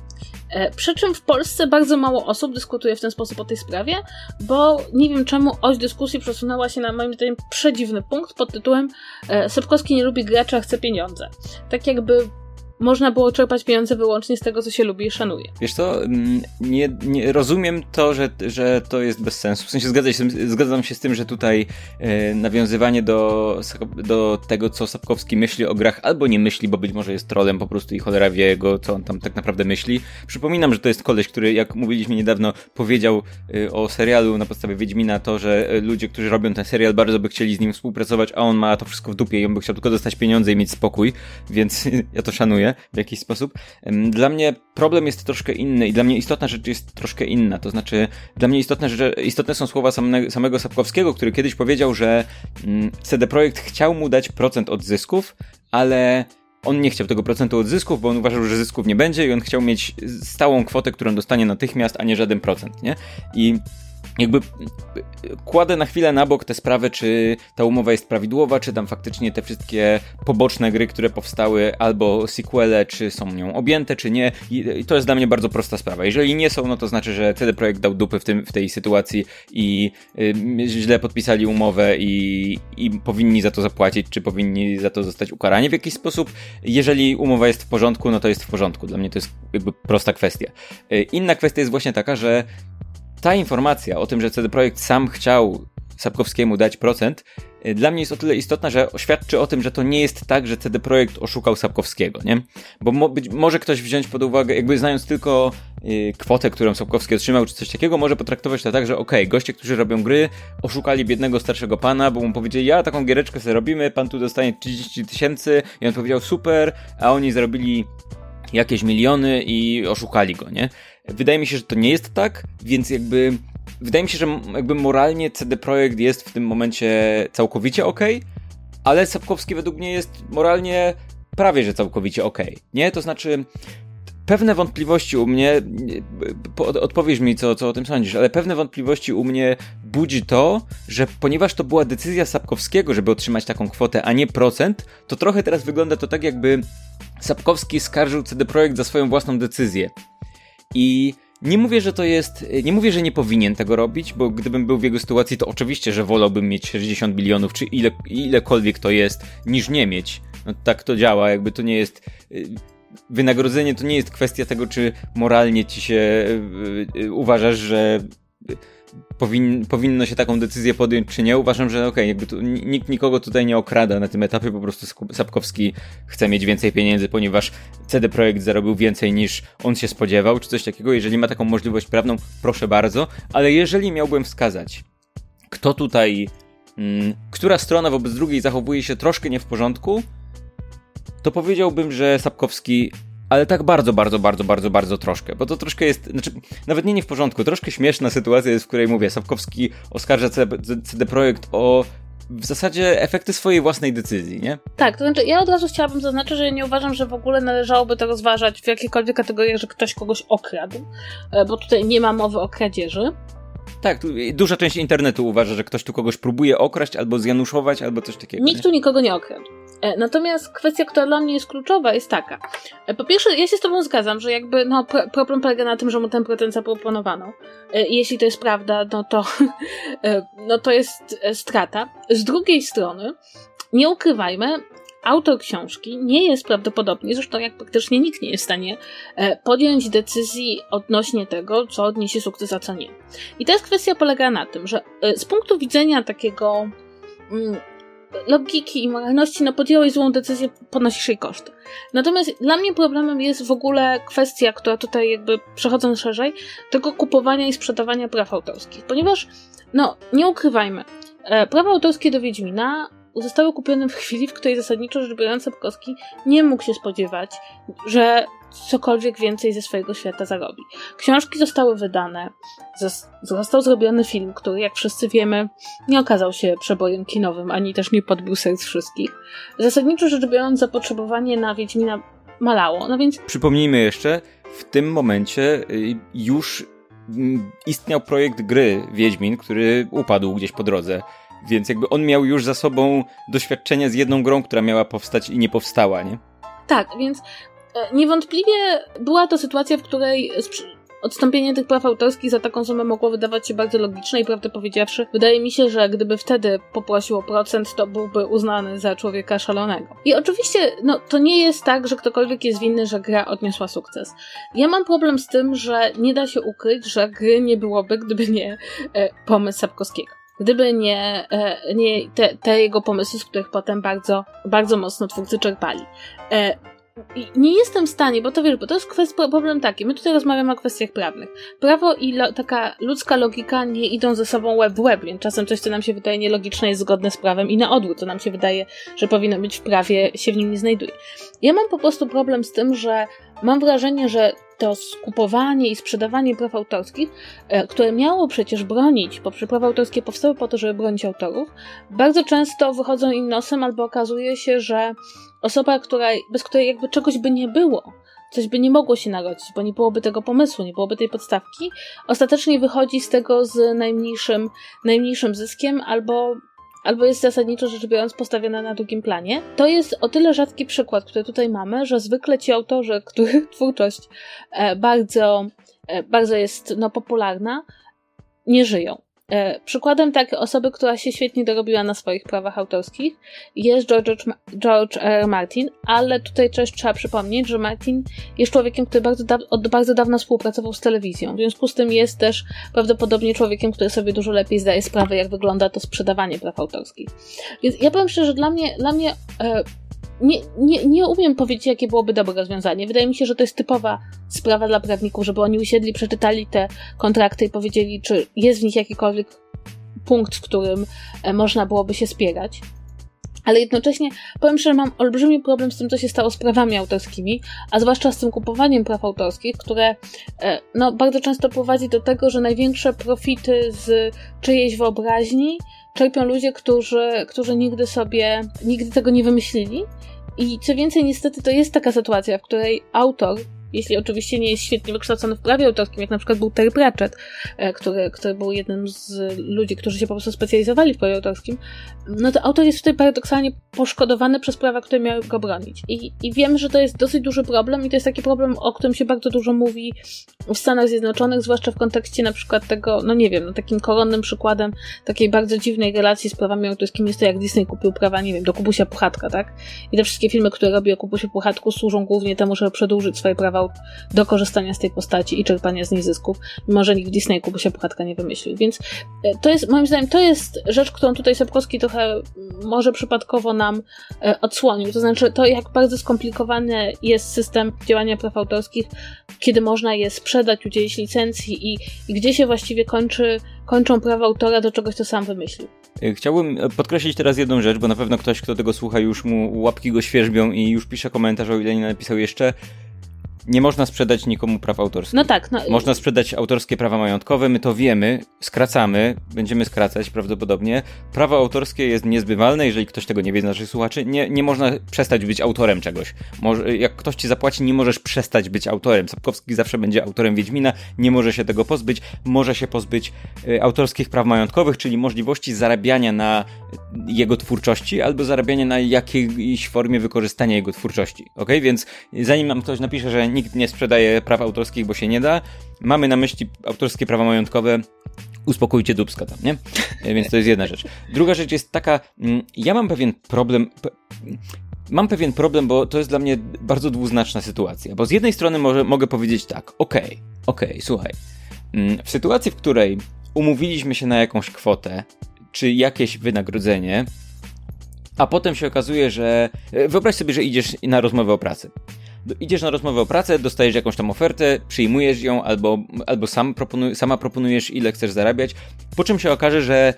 E, przy czym w Polsce bardzo mało osób dyskutuje w ten sposób o tej sprawie, bo nie wiem czemu oś dyskusji przesunęła się na moim zdaniem przedziwny punkt pod tytułem e, Sepkowski nie lubi gracza, chce pieniądze. Tak jakby można było czerpać pieniądze wyłącznie z tego, co się lubi i szanuje. Wiesz co, mm, nie, nie rozumiem to, że, że to jest bez sensu. W sensie zgadzam się, zgadzam się z tym, że tutaj e, nawiązywanie do, do tego, co Sapkowski myśli o grach, albo nie myśli, bo być może jest trolem po prostu i cholera wie go, co on tam tak naprawdę myśli. Przypominam, że to jest koleś, który, jak mówiliśmy niedawno, powiedział e, o serialu na podstawie Wiedźmina to, że e, ludzie, którzy robią ten serial, bardzo by chcieli z nim współpracować, a on ma to wszystko w dupie i on by chciał tylko dostać pieniądze i mieć spokój, więc ja to szanuję w jakiś sposób. Dla mnie problem jest troszkę inny i dla mnie istotna rzecz jest troszkę inna. To znaczy, dla mnie istotne, że, istotne są słowa samego, samego Sapkowskiego, który kiedyś powiedział, że mm, CD Projekt chciał mu dać procent od zysków, ale on nie chciał tego procentu od zysków, bo on uważał, że zysków nie będzie i on chciał mieć stałą kwotę, którą dostanie natychmiast, a nie żaden procent, nie? I jakby kładę na chwilę na bok te sprawy, czy ta umowa jest prawidłowa, czy tam faktycznie te wszystkie poboczne gry, które powstały, albo sequele, czy są nią objęte, czy nie. I to jest dla mnie bardzo prosta sprawa. Jeżeli nie są, no to znaczy, że CD Projekt dał dupy w, tym, w tej sytuacji i y, źle podpisali umowę i, i powinni za to zapłacić, czy powinni za to zostać ukarani w jakiś sposób. Jeżeli umowa jest w porządku, no to jest w porządku. Dla mnie to jest jakby prosta kwestia. Y, inna kwestia jest właśnie taka, że ta informacja o tym, że CD Projekt sam chciał Sapkowskiemu dać procent, y, dla mnie jest o tyle istotna, że świadczy o tym, że to nie jest tak, że CD Projekt oszukał Sapkowskiego, nie? Bo mo być, może ktoś wziąć pod uwagę, jakby znając tylko yy, kwotę, którą Sapkowski otrzymał, czy coś takiego, może potraktować to tak, że okej, okay, goście, którzy robią gry, oszukali biednego starszego pana, bo mu powiedzieli, ja taką giereczkę sobie robimy, pan tu dostanie 30 tysięcy i on powiedział super, a oni zarobili jakieś miliony i oszukali go, nie? Wydaje mi się, że to nie jest tak, więc jakby wydaje mi się, że jakby moralnie CD Projekt jest w tym momencie całkowicie ok, ale Sapkowski według mnie jest moralnie prawie że całkowicie ok, nie? To znaczy pewne wątpliwości u mnie, odpowiesz mi, co, co o tym sądzisz, ale pewne wątpliwości u mnie budzi to, że ponieważ to była decyzja Sapkowskiego, żeby otrzymać taką kwotę, a nie procent, to trochę teraz wygląda to tak, jakby Sapkowski skarżył CD Projekt za swoją własną decyzję. I nie mówię, że to jest. Nie mówię, że nie powinien tego robić, bo gdybym był w jego sytuacji, to oczywiście, że wolałbym mieć 60 bilionów, czy ile, ilekolwiek to jest, niż nie mieć. No tak to działa, jakby to nie jest. Y, wynagrodzenie to nie jest kwestia tego, czy moralnie ci się y, y, uważasz, że powin, powinno się taką decyzję podjąć, czy nie. Uważam, że okej, okay, nikt nikogo tutaj nie okrada na tym etapie, po prostu Sapkowski chce mieć więcej pieniędzy, ponieważ CD Projekt zarobił więcej niż on się spodziewał, czy coś takiego. Jeżeli ma taką możliwość prawną, proszę bardzo, ale jeżeli miałbym wskazać, kto tutaj, mm, która strona wobec drugiej zachowuje się troszkę nie w porządku, to powiedziałbym, że Sapkowski ale tak bardzo, bardzo, bardzo, bardzo, bardzo troszkę, bo to troszkę jest, znaczy, nawet nie nie w porządku, troszkę śmieszna sytuacja jest, w której mówię, Sapkowski oskarża CD, Projekt o w zasadzie efekty swojej własnej decyzji, nie? Tak, to znaczy ja od razu chciałabym zaznaczyć, że nie uważam, że w ogóle należałoby to rozważać w jakiejkolwiek kategorii, że ktoś kogoś okradł, e, bo tutaj nie ma mowy o kradzieży. Tak, duża część internetu uważa, że ktoś tu kogoś próbuje okraść, albo zjanuszować, albo coś takiego. Nikt nie? tu nikogo nie okradł. E, natomiast kwestia, która dla mnie jest kluczowa, jest taka. E, po pierwsze, ja się z Tobą zgadzam, że jakby no, problem polega na tym, że mu ten procent zaproponowano. E, jeśli to jest prawda, no to, no to jest strata. Z drugiej strony, nie ukrywajmy, autor książki nie jest prawdopodobnie, zresztą jak praktycznie nikt nie jest w stanie podjąć decyzji odnośnie tego, co odniesie sukces, a co nie. I teraz kwestia polega na tym, że z punktu widzenia takiego mm, logiki i moralności, no podjąłeś złą decyzję, ponosisz jej koszty. Natomiast dla mnie problemem jest w ogóle kwestia, która tutaj jakby przechodząc szerzej, tego kupowania i sprzedawania praw autorskich. Ponieważ, no, nie ukrywajmy, e, prawa autorskie do Wiedźmina zostały kupione w chwili, w której zasadniczo rzecz biorąc Sapkowski nie mógł się spodziewać, że cokolwiek więcej ze swojego świata zarobi. Książki zostały wydane, został zrobiony film, który, jak wszyscy wiemy, nie okazał się przebojem kinowym, ani też nie podbił serc wszystkich. Zasadniczo rzecz biorąc, zapotrzebowanie na Wiedźmina malało, no więc... Przypomnijmy jeszcze, w tym momencie y, już mm, istniał projekt gry Wiedźmin, który upadł gdzieś po drodze. Więc jakby on miał już za sobą doświadczenie z jedną grą, która miała powstać i nie powstała, nie? Tak, więc niewątpliwie była to sytuacja, w której odstąpienie tych praw autorskich za taką sumę mogło wydawać się bardzo logiczne i prawdę powiedziawszy, wydaje mi się, że gdyby wtedy poprosił o procent, to byłby uznany za człowieka szalonego. I oczywiście, no, to nie jest tak, że ktokolwiek jest winny, że gra odniosła sukces. Ja mam problem z tym, że nie da się ukryć, że gry nie byłoby, gdyby nie e, pomysł Sapkowskiego gdyby nie, e, nie te, te, jego pomysły, z których potem bardzo, bardzo mocno twórcy czerpali. Nie jestem w stanie, bo to wiesz, bo to jest problem taki, my tutaj rozmawiamy o kwestiach prawnych. Prawo i lo, taka ludzka logika nie idą ze sobą web w web, więc czasem coś, co nam się wydaje nielogiczne, jest zgodne z prawem i na odwrót, co nam się wydaje, że powinno być w prawie, się w nim nie znajduje. Ja mam po prostu problem z tym, że mam wrażenie, że to skupowanie i sprzedawanie praw autorskich, e, które miało przecież bronić, bo prawa autorskie powstały po to, żeby bronić autorów, bardzo często wychodzą im nosem albo okazuje się, że osoba, która, bez której jakby czegoś by nie było, coś by nie mogło się narodzić, bo nie byłoby tego pomysłu, nie byłoby tej podstawki, ostatecznie wychodzi z tego z najmniejszym, najmniejszym zyskiem albo albo jest zasadniczo rzecz biorąc postawiona na drugim planie. To jest o tyle rzadki przykład, który tutaj mamy, że zwykle ci autorzy, których twórczość e, bardzo, e, bardzo jest no, popularna, nie żyją. E, przykładem takiej osoby, która się świetnie dorobiła na swoich prawach autorskich jest George, George R. Martin, ale tutaj też trzeba przypomnieć, że Martin jest człowiekiem, który bardzo od bardzo dawna współpracował z telewizją. W związku z tym jest też prawdopodobnie człowiekiem, który sobie dużo lepiej zdaje sprawę, jak wygląda to sprzedawanie praw autorskich. Więc ja powiem szczerze, że dla mnie, dla mnie e, nie, nie, nie umiem powiedzieć, jakie byłoby dobre rozwiązanie. Wydaje mi się, że to jest typowa sprawa dla prawników, żeby oni usiedli, przeczytali te kontrakty i powiedzieli, czy jest w nich jakikolwiek punkt, w którym e, można byłoby się spierać. Ale jednocześnie powiem że mam olbrzymi problem z tym, co się stało z prawami autorskimi, a zwłaszcza z tym kupowaniem praw autorskich, które e, no, bardzo często prowadzi do tego, że największe profity z czyjejś wyobraźni czerpią ludzie, którzy, którzy nigdy sobie, nigdy tego nie wymyślili. I co więcej, niestety to jest taka sytuacja, w której autor jeśli oczywiście nie jest świetnie wykształcony w prawie autorskim, jak na przykład był Terry Pratchett, e, który, który był jednym z ludzi, którzy się po prostu specjalizowali w prawie autorskim, no to autor jest tutaj paradoksalnie poszkodowany przez prawa, które miały go bronić. I, I wiem, że to jest dosyć duży problem i to jest taki problem, o którym się bardzo dużo mówi w Stanach Zjednoczonych, zwłaszcza w kontekście na przykład tego, no nie wiem, no takim koronnym przykładem takiej bardzo dziwnej relacji z prawami autorskimi jest to, jak Disney kupił prawa, nie wiem, do Kubusia Puchatka, tak? I te wszystkie filmy, które robi o Kubusie Puchatku służą głównie temu, żeby przedłużyć swoje prawa do korzystania z tej postaci i czerpania z niej zysków, mimo że nikt w Disney się Puchatka nie wymyślił. Więc e, to jest, moim zdaniem, to jest rzecz, którą tutaj Sapkowski trochę może przypadkowo nam e, odsłonił. To znaczy, to jak bardzo skomplikowany jest system działania praw autorskich, kiedy można je sprzedać, udzielić licencji i, i gdzie się właściwie kończy, kończą prawa autora do czegoś, co sam wymyślił. E, chciałbym podkreślić teraz jedną rzecz, bo na pewno ktoś, kto tego słucha, już mu łapki go świerzbią i już pisze komentarz, o ile nie napisał jeszcze nie można sprzedać nikomu praw autorskich. No tak. No... Można sprzedać autorskie prawa majątkowe, my to wiemy, skracamy, będziemy skracać prawdopodobnie. Prawo autorskie jest niezbywalne, jeżeli ktoś tego nie wie z naszych słuchaczy, nie, nie można przestać być autorem czegoś. Może, jak ktoś ci zapłaci, nie możesz przestać być autorem. Sapkowski zawsze będzie autorem Wiedźmina, nie może się tego pozbyć, może się pozbyć y, autorskich praw majątkowych, czyli możliwości zarabiania na jego twórczości albo zarabiania na jakiejś formie wykorzystania jego twórczości. Ok? Więc zanim nam ktoś napisze, że nikt nie sprzedaje praw autorskich, bo się nie da. Mamy na myśli autorskie prawa majątkowe. Uspokójcie dubska tam, nie? E, więc to jest jedna rzecz. Druga rzecz jest taka, mm, ja mam pewien problem. Mam pewien problem, bo to jest dla mnie bardzo dwuznaczna sytuacja. Bo z jednej strony może, mogę powiedzieć tak, okej, okay, okej, okay, słuchaj. Mm, w sytuacji, w której umówiliśmy się na jakąś kwotę, czy jakieś wynagrodzenie, a potem się okazuje, że. E, wyobraź sobie, że idziesz na rozmowę o pracy idziesz na rozmowę o pracę, dostajesz jakąś tam ofertę, przyjmujesz ją albo, albo sam proponuj, sama proponujesz ile chcesz zarabiać, po czym się okaże, że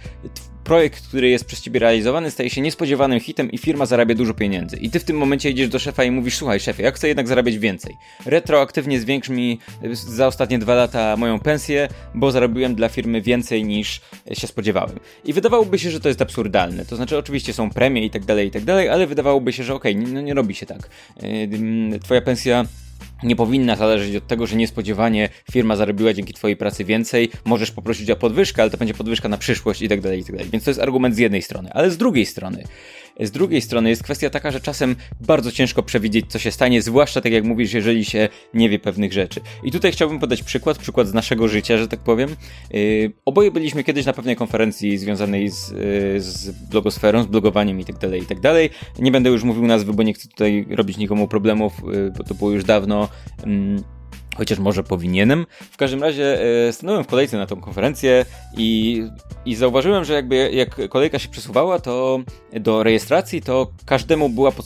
projekt, który jest przez ciebie realizowany, staje się niespodziewanym hitem i firma zarabia dużo pieniędzy. I ty w tym momencie idziesz do szefa i mówisz, słuchaj szefie, ja chcę jednak zarabiać więcej. Retroaktywnie zwiększ mi za ostatnie dwa lata moją pensję, bo zarobiłem dla firmy więcej niż się spodziewałem. I wydawałoby się, że to jest absurdalne. To znaczy, oczywiście są premie i tak dalej, i tak dalej, ale wydawałoby się, że okej, okay, no nie robi się tak. Yy, twoja pensja nie powinna zależeć od tego, że niespodziewanie firma zarobiła dzięki twojej pracy więcej, możesz poprosić o podwyżkę, ale to będzie podwyżka na przyszłość i tak dalej, i tak dalej. Więc to jest argument z jednej strony, ale z drugiej strony Z drugiej strony jest kwestia taka, że czasem bardzo ciężko przewidzieć, co się stanie, zwłaszcza tak jak mówisz, jeżeli się nie wie pewnych rzeczy. I tutaj chciałbym podać przykład, przykład z naszego życia, że tak powiem. Yy, oboje byliśmy kiedyś na pewnej konferencji związanej z, yy, z blogosferą, z blogowaniem i tak dalej, i tak. Nie będę już mówił nazwy, bo nie chcę tutaj robić nikomu problemów, yy, bo to było już dawno. Mm, chociaż może powinienem. W każdym razie e, stanąłem w kolejce na tą konferencję i, i zauważyłem, że jakby jak kolejka się przesuwała, to do rejestracji, to każdemu była pod,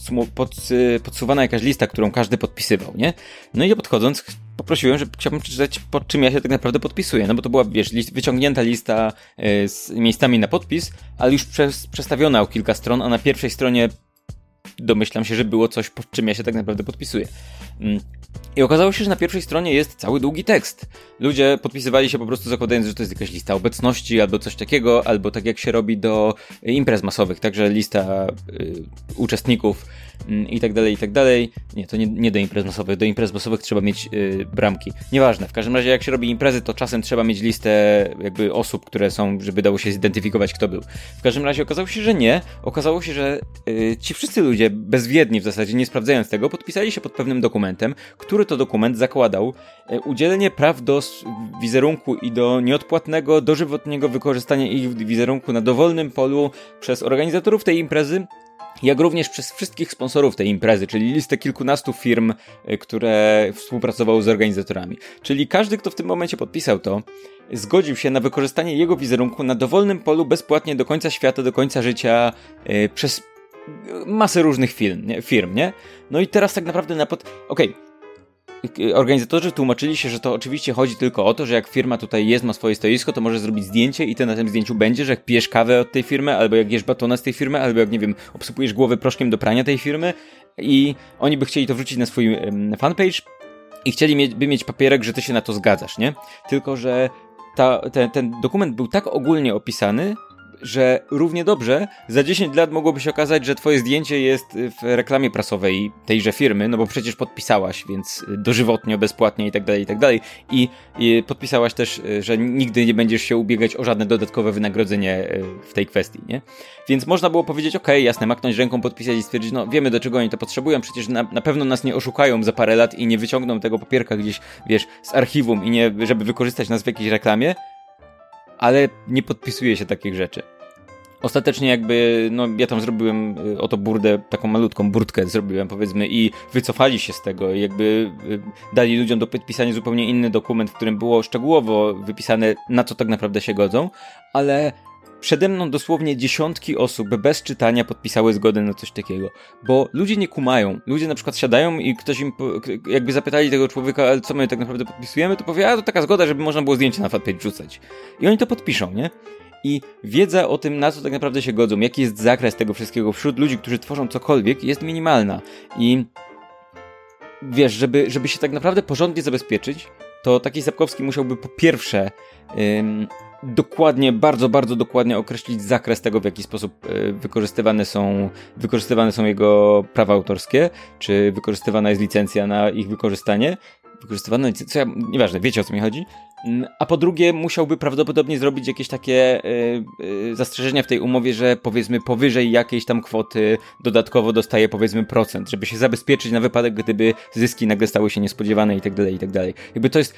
podsuwana jakaś lista, którą każdy podpisywał, nie? No i podchodząc, poprosiłem, że chciałbym przeczytać, pod czym ja się tak naprawdę podpisuję, no bo to była, wiesz, list, wyciągnięta lista e, z miejscami na podpis, ale już przez, przestawiona o kilka stron, a na pierwszej stronie domyślam się, że było coś, pod czym ja się tak naprawdę podpisuję. I okazało się, że na pierwszej stronie jest cały długi tekst. Ludzie podpisywali się po prostu zakładając, że to jest jakaś lista obecności albo coś takiego, albo tak jak się robi do imprez masowych, także lista y, uczestników i tak dalej, i tak dalej. Nie, to nie, nie do imprez masowych. Do imprez masowych trzeba mieć y, bramki. Nieważne, w każdym razie jak się robi imprezy, to czasem trzeba mieć listę jakby osób, które są, żeby dało się zidentyfikować, kto był. W każdym razie okazało się, że nie. Okazało się, że y, ci wszyscy ludzie, bezwiedni w zasadzie, nie sprawdzając tego, podpisali się pod pewnym dokumentem, który to dokument zakładał e, udzielenie praw do wizerunku i do nieodpłatnego, dożywotniego wykorzystania ich wizerunku na dowolnym polu przez organizatorów tej imprezy, jak również przez wszystkich sponsorów tej imprezy, czyli listę kilkunastu firm, e, które współpracowały z organizatorami. Czyli każdy, kto w tym momencie podpisał to, zgodził się na wykorzystanie jego wizerunku na dowolnym polu bezpłatnie do końca świata, do końca życia, yy, przez masę różnych firm, nie? firm, nie? No i teraz tak naprawdę na pod... Okej, okay organizatorzy tłumaczyli się, że to oczywiście chodzi tylko o to, że jak firma tutaj jest, ma swoje stoisko, to może zrobić zdjęcie i ty na tym zdjęciu będzie, że jak pijesz kawę od tej firmy, albo jak jesz batona z tej firmy, albo jak, nie wiem, obsypujesz głowę proszkiem do prania tej firmy i oni by chcieli to wrzucić na swój fanpage i chcieliby mieć papierek, że ty się na to zgadzasz, nie? Tylko, że ta, ten, ten dokument był tak ogólnie opisany, że równie dobrze za 10 lat mogłoby się okazać, że twoje zdjęcie jest w reklamie prasowej tejże firmy, no bo przecież podpisałaś, więc dożywotnio, bezpłatnie i tak dalej, i tak dalej. I, I podpisałaś też, że nigdy nie będziesz się ubiegać o żadne dodatkowe wynagrodzenie w tej kwestii, nie? Więc można było powiedzieć, ok, jasne, maknąć ręką, podpisać i stwierdzić, no wiemy do czego oni to potrzebują, przecież na, na pewno nas nie oszukają za parę lat i nie wyciągną tego papierka gdzieś, wiesz, z archiwum i nie, żeby wykorzystać nas w jakiejś reklamie, ale nie podpisuje się takich rzeczy. Ostatecznie jakby, no ja tam zrobiłem y, oto burdę, taką malutką burtkę zrobiłem powiedzmy i wycofali się z tego jakby y, dali ludziom do podpisania zupełnie inny dokument, w którym było szczegółowo wypisane na co tak naprawdę się godzą, ale Przede mną dosłownie dziesiątki osób bez czytania podpisały zgodę na coś takiego, bo ludzie nie kumają. Ludzie na przykład siadają i ktoś im, jakby zapytali tego człowieka, ale co my tak naprawdę podpisujemy, to powie, a to taka zgoda, żeby można było zdjęcie na fanpage rzucać. I oni to podpiszą, nie? I wiedza o tym, na co tak naprawdę się godzą, jaki jest zakres tego wszystkiego wśród ludzi, którzy tworzą cokolwiek, jest minimalna. I wiesz, żeby, żeby się tak naprawdę porządnie zabezpieczyć, to taki Sapkowski musiałby po pierwsze dokładnie, bardzo, bardzo dokładnie określić zakres tego, w jaki sposób y, wykorzystywane są, wykorzystywane są jego prawa autorskie, czy wykorzystywana jest licencja na ich wykorzystanie, wykorzystywana licencja, nieważne, wiecie o co mi chodzi. Mm, a po drugie, musiałby prawdopodobnie zrobić jakieś takie y, y, zastrzeżenia w tej umowie, że powiedzmy powyżej jakiejś tam kwoty dodatkowo dostaje powiedzmy procent, żeby się zabezpieczyć na wypadek, gdyby zyski nagle stały się niespodziewane i tak dalej, i tak dalej. Jakby to jest,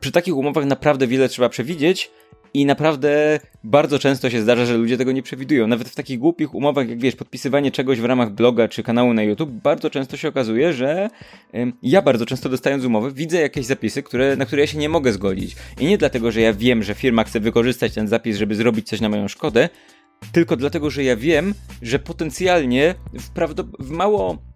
przy takich umowach naprawdę wiele trzeba przewidzieć, i naprawdę bardzo często się zdarza, że ludzie tego nie przewidują. Nawet w takich głupich umowach, jak wiesz, podpisywanie czegoś w ramach bloga czy kanału na YouTube, bardzo często się okazuje, że ym, ja bardzo często dostając umowę, widzę jakieś zapisy, które, na które ja się nie mogę zgodzić. I nie dlatego, że ja wiem, że firma chce wykorzystać ten zapis, żeby zrobić coś na moją szkodę, tylko dlatego, że ja wiem, że potencjalnie w, w mało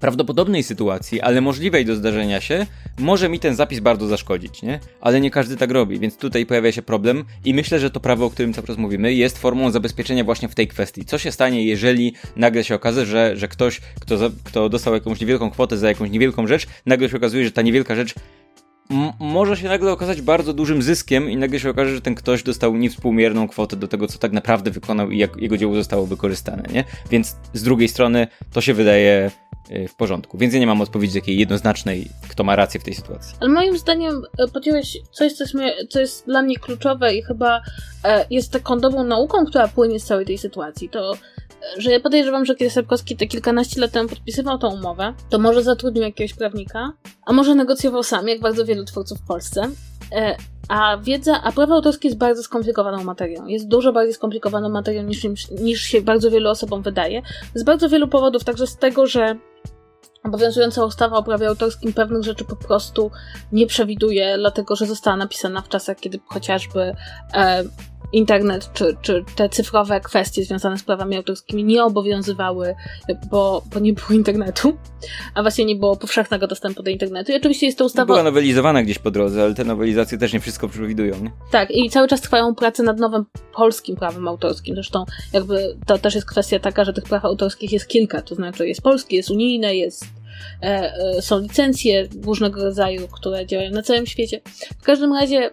prawdopodobnej sytuacji, ale możliwej do zdarzenia się, może mi ten zapis bardzo zaszkodzić, nie? Ale nie każdy tak robi, więc tutaj pojawia się problem i myślę, że to prawo, o którym cały czas mówimy, jest formą zabezpieczenia właśnie w tej kwestii. Co się stanie, jeżeli nagle się okaże, że, że ktoś, kto, za, kto dostał jakąś niewielką kwotę za jakąś niewielką rzecz, nagle się okazuje, że ta niewielka rzecz może się nagle okazać bardzo dużym zyskiem i nagle się okaże, że ten ktoś dostał niewspółmierną kwotę do tego, co tak naprawdę wykonał i jak jego dzieło zostało wykorzystane, nie? Więc z drugiej strony to się wydaje w porządku. Więc ja nie mam odpowiedzi takiej jednoznacznej, kto ma rację w tej sytuacji. Ale moim zdaniem e, podjąłeś coś, co jest, co jest dla mnie kluczowe i chyba e, jest taką dobrą nauką, która płynie z całej tej sytuacji. To że ja podejrzewam, że kiedy Sapkowski te kilkanaście lat temu podpisywał tą umowę, to może zatrudnił jakiegoś prawnika, a może negocjował sam, jak bardzo wielu twórców w Polsce. E, a wiedza, a prawo autorskie jest bardzo skomplikowaną materią. Jest dużo bardziej skomplikowaną materią niż, niż się bardzo wielu osobom wydaje. Z bardzo wielu powodów, także z tego, że Obowiązująca ustawa o prawie autorskim pewnych rzeczy po prostu nie przewiduje, dlatego że została napisana w czasach, kiedy chociażby e, internet czy, czy te cyfrowe kwestie związane z prawami autorskimi nie obowiązywały, bo, bo nie było internetu, a właśnie nie było powszechnego dostępu do internetu. I oczywiście jest to ustawa. Była nowelizowana gdzieś po drodze, ale te nowelizacje też nie wszystko przewidują. Nie? Tak, i cały czas trwają prace nad nowym polskim prawem autorskim. Zresztą, jakby to też jest kwestia taka, że tych praw autorskich jest kilka, to znaczy jest polskie, jest unijne, jest E, e, są licencje różnego rodzaju, które działają na całym świecie. W każdym razie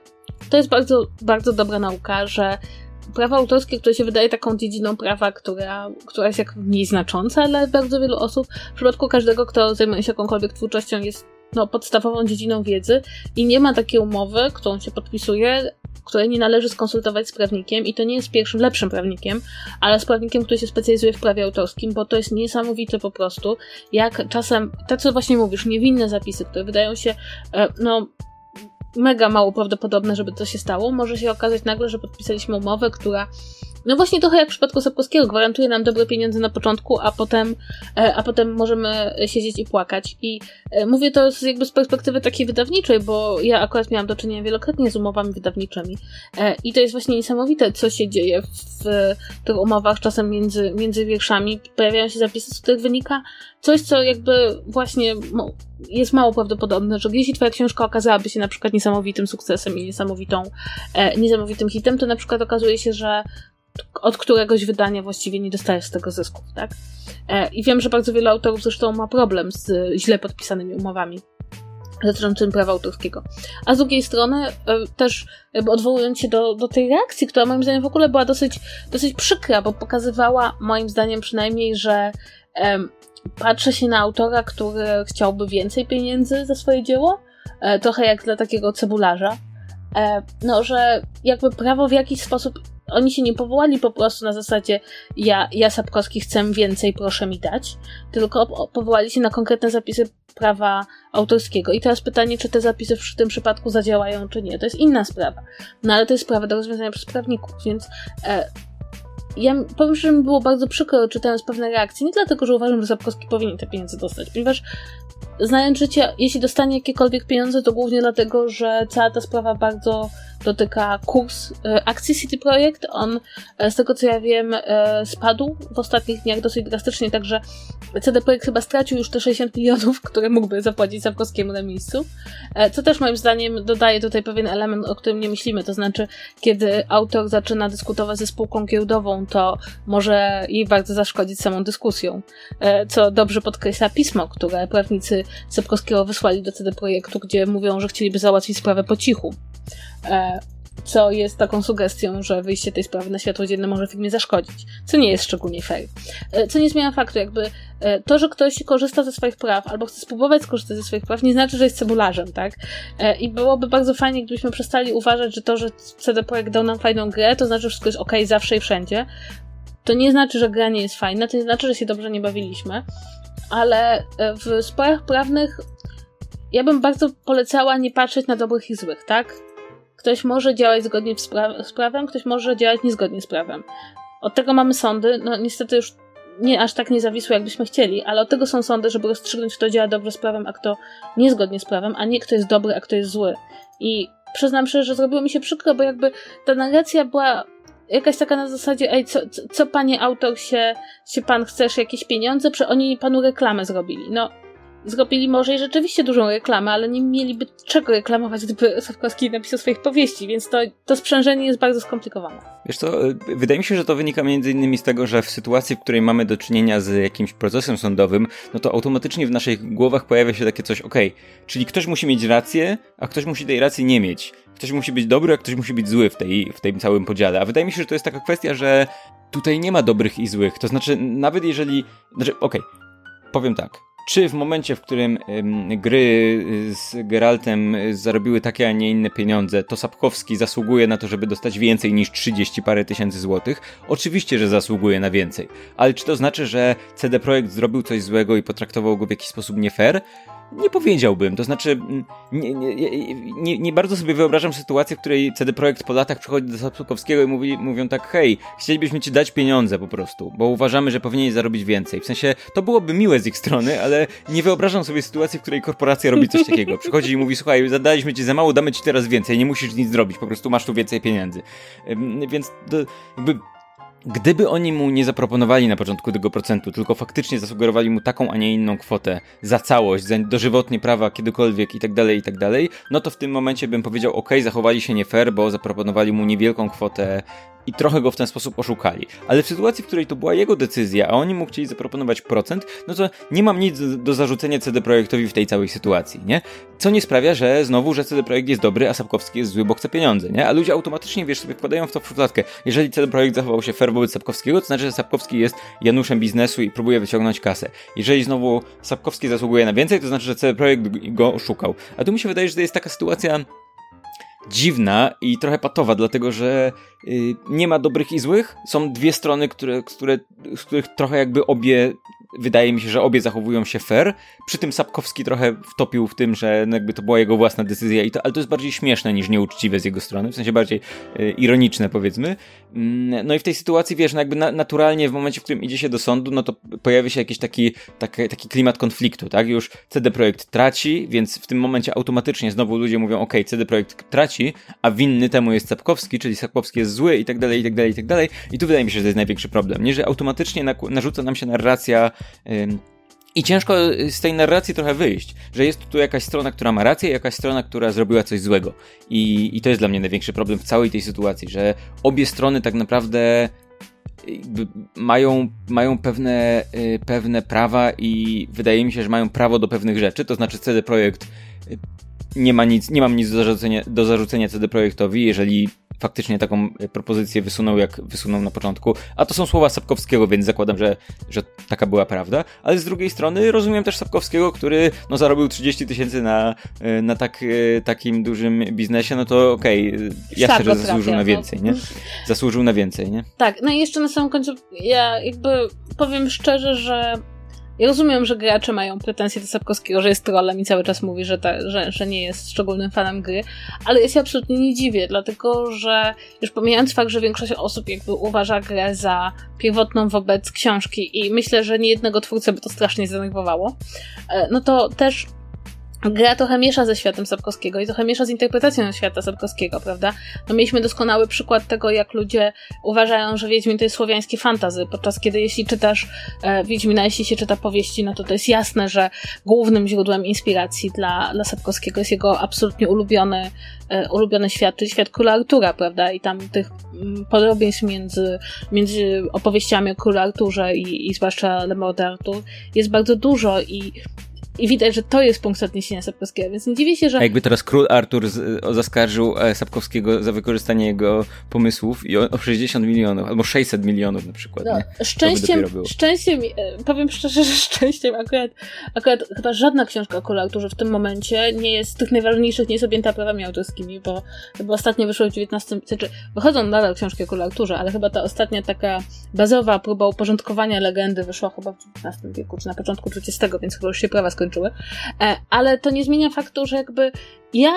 to jest bardzo, bardzo dobra nauka, że prawo autorskie, które się wydaje taką dziedziną prawa, która, która jest jak mniej znacząca dla bardzo wielu osób, w przypadku każdego, kto zajmuje się jakąkolwiek twórczością, jest no, podstawową dziedziną wiedzy i nie ma takiej umowy, którą się podpisuje, której nie należy skonsultować z prawnikiem i to nie jest pierwszym lepszym prawnikiem, ale z prawnikiem, który się specjalizuje w prawie autorskim, bo to jest niesamowite po prostu, jak czasem, tak co właśnie mówisz, niewinne zapisy, które wydają się, e, no, mega mało prawdopodobne, żeby to się stało, może się okazać nagle, że podpisaliśmy umowę, która no właśnie trochę jak w przypadku Sapkowskiego, gwarantuje nam dobre pieniądze na początku, a potem, e, a potem możemy siedzieć i płakać. I e, mówię to z, jakby z perspektywy takiej wydawniczej, bo ja akurat miałam do czynienia wielokrotnie z umowami wydawniczymi. E, I to jest właśnie niesamowite, co się dzieje w tych umowach, czasem między, między wierszami. Pojawiają się zapisy, z których wynika coś, co jakby właśnie jest mało prawdopodobne, że jeśli twoja książka okazałaby się na przykład niesamowitym sukcesem i niesamowitą, niesamowitym hitem, to na przykład okazuje się, że od któregoś wydania właściwie nie dostajesz z tego zysków, tak? E, I wiem, że bardzo wielu autorów zresztą ma problem z źle podpisanymi umowami dotyczącymi prawa autorskiego. A z drugiej strony, e, też odwołując się do, do tej reakcji, która moim zdaniem w ogóle była dosyć, dosyć przykra, bo pokazywała, moim zdaniem przynajmniej, że patrzy się na autora, który chciałby więcej pieniędzy za swoje dzieło, e, trochę jak dla takiego cebularza, e, no, że jakby prawo w jakiś sposób oni się nie powołali po prostu na zasadzie ja, ja Sapkowski chcę więcej, proszę mi dać, tylko powołali się na konkretne zapisy prawa autorskiego. I teraz pytanie, czy te zapisy w tym przypadku zadziałają, czy nie. To jest inna sprawa. No ale to jest sprawa do rozwiązania przez prawników, więc e, ja powiem, że mi było bardzo przykro czytając pewne reakcje, nie dlatego, że uważam, że Sapkowski powinien te pieniądze dostać, ponieważ znając życie, jeśli dostanie jakiekolwiek pieniądze, to głównie dlatego, że cała ta sprawa bardzo dotyka kurs e, akcji City Projekt. On, e, z tego co ja wiem, e, spadł w ostatnich dniach dosyć drastycznie, także CD Projekt chyba stracił już te 60 milionów, które mógłby zapłacić Sapkowskiemu na miejscu. Co też moim zdaniem dodaje tutaj pewien element, o którym nie myślimy, to znaczy, kiedy autor zaczyna dyskutować ze spółką giełdową, to może jej bardzo zaszkodzić samą dyskusją. Co dobrze podkreśla pismo, które prawnicy Sapkowskiego wysłali do CD Projektu, gdzie mówią, że chcieliby załatwić sprawę po cichu. E, co jest taką sugestią, że wyjście tej sprawy na światło dzienne może firmie zaszkodzić, co nie jest szczególnie fair. E, co nie zmienia faktu, jakby e, to, że ktoś korzysta ze swoich praw albo chce spróbować skorzystać ze swoich praw, nie znaczy, że jest cebularzem, tak? I byłoby bardzo fajnie, gdybyśmy przestali uważać, że to, że CD Projekt dał nam fajną grę, to znaczy, że wszystko jest ok zawsze i wszędzie. To nie znaczy, że gra nie jest fajna, to nie znaczy, że się dobrze nie bawiliśmy, ale w sprawach prawnych ja bym bardzo polecała nie patrzeć na dobrych i złych, tak? Ktoś może działać zgodnie z, pra z prawem, ktoś może działać niezgodnie z prawem. Od tego mamy sądy, no niestety już nie aż tak niezawisłe, jakbyśmy chcieli, ale od tego są sądy, żeby rozstrzygnąć, kto działa dobrze z prawem, a kto niezgodnie z prawem, a nie kto jest dobry, a kto jest zły. I przyznam szczerze, że zrobiło mi się przykro, bo jakby ta narracja była jakaś taka na zasadzie, ej, co, co, co panie autor się, się pan chcesz jakieś pieniądze, że oni panu reklamę zrobili. No, zrobili może i rzeczywiście dużą reklamę, ale nie mieliby czego reklamować, gdyby Sapkowski napisał swoich powieści, więc to, to sprzężenie jest bardzo skomplikowane. Wiesz co, y, wydaje mi się, że to wynika między innymi z tego, że w sytuacji, w której mamy do czynienia z jakimś procesem sądowym, no to automatycznie w naszych głowach pojawia się takie coś, okej, okay, czyli ktoś musi mieć rację, a ktoś musi tej racji nie mieć. Ktoś musi być dobry, a ktoś musi być zły w, tej, w tym całym podziale. A wydaje mi się, że to jest taka kwestia, że tutaj nie ma dobrych i złych. To znaczy, nawet jeżeli. Znaczy, okej, okay, powiem tak czy w momencie, w którym gry z Geraltem zarobiły takie, a nie inne pieniądze, to Sapkowski zasługuje na to, żeby dostać więcej niż 30 parę tysięcy złotych? Oczywiście, że zasługuje na więcej. Ale czy to znaczy, że CD Projekt zrobił coś złego i potraktował go w jakiś sposób nie fair? Nie powiedziałbym, to znaczy mm, nie, nie, nie, bardzo sobie wyobrażam sytuację, w której CD Projekt po latach przychodzi do Sapkowskiego i mówi, mówią tak, hej, chcielibyśmy ci dać pieniądze po prostu, bo uważamy, że powinien zarobić więcej. W sensie, to byłoby miłe z ich strony, ale nie wyobrażam sobie sytuacji, w której korporacja robi coś takiego. Przychodzi i mówi, słuchaj, zadaliśmy ci za mało, damy ci teraz więcej, nie musisz nic zrobić, po prostu masz tu więcej pieniędzy. Więc to, jakby Gdyby oni mu nie zaproponowali na początku tego procentu, tylko faktycznie zasugerowali mu taką, a nie inną kwotę za całość, za dożywotnie prawa kiedykolwiek i tak dalej, i tak dalej, no to w tym momencie bym powiedział, ok, zachowali się nie fair, bo zaproponowali mu niewielką kwotę i trochę go w ten sposób oszukali. Ale w sytuacji, w której to była jego decyzja, a oni mu chcieli zaproponować procent, no to nie mam nic do zarzucenia CD Projektowi w tej całej sytuacji, nie? Co nie sprawia, że znowu, że CD Projekt jest dobry, a Sapkowski jest zły, bo chce pieniądze, nie? A ludzie automatycznie, wiesz, sobie wkładają w to szufladkę. Jeżeli CD Projekt zachował się fair wobec Sapkowskiego, to znaczy, że Sapkowski jest Januszem biznesu i próbuje wyciągnąć kasę. Jeżeli znowu Sapkowski zasługuje na więcej, to znaczy, że CD Projekt go oszukał. A tu mi się wydaje, że to jest taka sytuacja dziwna i trochę patowa, dlatego że y, nie ma dobrych i złych. Są dwie strony, które, które, z których trochę jakby obie wydaje mi się, że obie zachowują się fair. Przy tym Sapkowski trochę wtopił w tym, że jakby to była jego własna decyzja, i to, ale to jest bardziej śmieszne niż nieuczciwe z jego strony, w sensie bardziej y, ironiczne powiedzmy. Mm, no i w tej sytuacji, wiesz, no jakby na, naturalnie w momencie, w którym idzie się do sądu, no to pojawia się jakiś taki, taki, taki klimat konfliktu, tak? Już CD Projekt traci, więc w tym momencie automatycznie znowu ludzie mówią, ok, CD Projekt traci, a winny temu jest Sapkowski, czyli Sapkowski jest zły i tak dalej, i tak dalej, i tak dalej. I tu wydaje mi się, że to jest największy problem, nie? Że automatycznie narzuca nam się narracja i ciężko z tej narracji trochę wyjść, że jest tu jakaś strona, która ma rację, jakaś strona, która zrobiła coś złego. I, i to jest dla mnie największy problem w całej tej sytuacji, że obie strony tak naprawdę mają, mają pewne, y, pewne prawa i wydaje mi się, że mają prawo do pewnych rzeczy, to znaczy CD Projekt y, nie ma nic, nie mam nic do zarzucenia, do zarzucenia CD Projektowi, jeżeli faktycznie taką e, propozycję wysunął, jak wysunął na początku. A to są słowa Sapkowskiego, więc zakładam, że, że taka była prawda. Ale z drugiej strony rozumiem też Sapkowskiego, który no, zarobił 30 tysięcy na, e, na tak, e, takim dużym biznesie, no to okej, okay, jasne, że zasłużył trafia, na no. więcej, no. nie? Zasłużył na więcej, nie? Tak, no i jeszcze na samym końcu ja jakby powiem szczerze, że ja rozumiem, że gracze mają pretensje do Sapkowskiego, że jest trollem i cały czas mówi, że, ta, że, że nie jest szczególnym fanem gry, ale ja się absolutnie nie dziwię, dlatego że już pomijając fakt, że większość osób jakby uważa grę za pierwotną wobec książki i myślę, że nie jednego twórcę by to strasznie zdenerwowało, e, no to też gra trochę miesza ze światem Sapkowskiego i trochę miesza z interpretacją świata Sapkowskiego, prawda? No mieliśmy doskonały przykład tego, jak ludzie uważają, że Wiedźmin to jest słowiański fantazy, podczas kiedy jeśli czytasz e, Wiedźmina, jeśli się czyta powieści, no to to jest jasne, że głównym źródłem inspiracji dla, dla Sapkowskiego jest jego absolutnie ulubiony, e, ulubiony świat, czyli świat Króla Artura, prawda? I tam tych mm, podobieństw między, między opowieściami o Królu Arturze i, i zwłaszcza Le Mort d'Arthur jest bardzo dużo i i widać, że to jest punkt odniesienia Sapkowskiego, więc nie dziwię się, że... A jakby teraz król Artur z, o, zaskarżył e, Sapkowskiego za wykorzystanie jego pomysłów i o, o 60 milionów, albo 600 milionów na przykład, no, nie? Szczęściem, szczęściem, e, powiem szczerze, że szczęściem akurat, akurat chyba żadna książka o królu Arturze w tym momencie nie jest z tych najważniejszych, nie jest objęta prawami autorskimi, bo chyba ostatnio wyszło w XIX, znaczy wychodzą nadal książki o królu Arturze, ale chyba ta ostatnia taka bazowa próba uporządkowania legendy wyszła chyba w XIX wieku, czy na początku XX, więc chyba już się prawa skończyły skończyły. E, ale to nie zmienia faktu, że jakby ja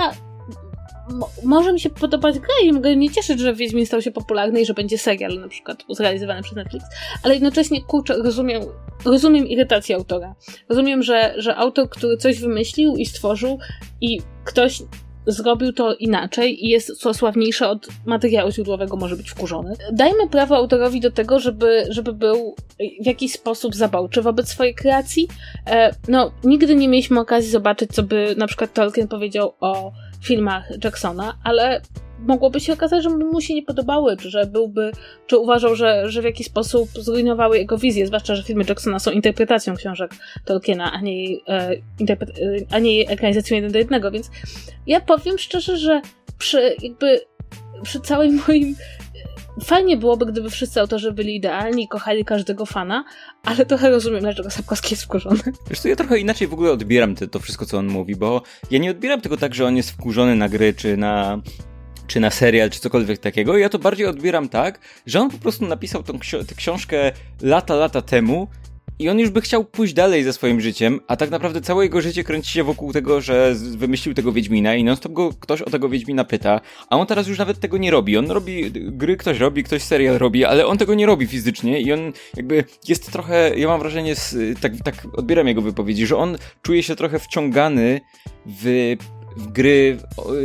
może mi się podobać gra i mogę mnie cieszyć, że Wiedźmin stał się popularny i że będzie serial na przykład zrealizowany przez Netflix, ale jednocześnie kurczę, rozumiem, rozumiem irytację autora. Rozumiem, że, że autor, który coś wymyślił i stworzył i ktoś zrobił to inaczej i jest co sławniejsze od materiału źródłowego, może być wkurzony. Dajmy prawo autorowi do tego, żeby, żeby był w jakiś sposób zabawczy wobec swojej kreacji. E, no, nigdy nie mieliśmy okazji zobaczyć, co by na przykład Tolkien powiedział o filmach Jacksona, ale mogłoby się okazać, że mu się nie podobały, czy że byłby, czy uważał, że, że w jakiś sposób zrujnowały jego wizję, zwłaszcza, że filmy Jacksona są interpretacją książek Tolkiena, a nie, e, interpre- e, a nie ekranizacją jeden do jednego, więc ja powiem szczerze, że przy jakby przy całej moim fajnie byłoby, gdyby wszyscy autorzy byli idealni i kochali każdego fana, ale trochę rozumiem, dlaczego Sapkowski jest wkurzony. Wiesz ja trochę inaczej w ogóle odbieram te, to wszystko, co on mówi, bo ja nie odbieram tego tak, że on jest wkurzony na gry, czy na czy na serial, czy cokolwiek takiego. Ja to bardziej odbieram tak, że on po prostu napisał tą tę książkę lata, lata temu i on już by chciał pójść dalej ze swoim życiem, a tak naprawdę całe jego życie kręci się wokół tego, że wymyślił tego Wiedźmina i non-stop go ktoś o tego Wiedźmina pyta, a on teraz już nawet tego nie robi. On robi gry, ktoś robi, ktoś serial robi, ale on tego nie robi fizycznie i on jakby jest trochę, ja mam wrażenie, tak, tak odbieram jego wypowiedzi, że on czuje się trochę wciągany w gry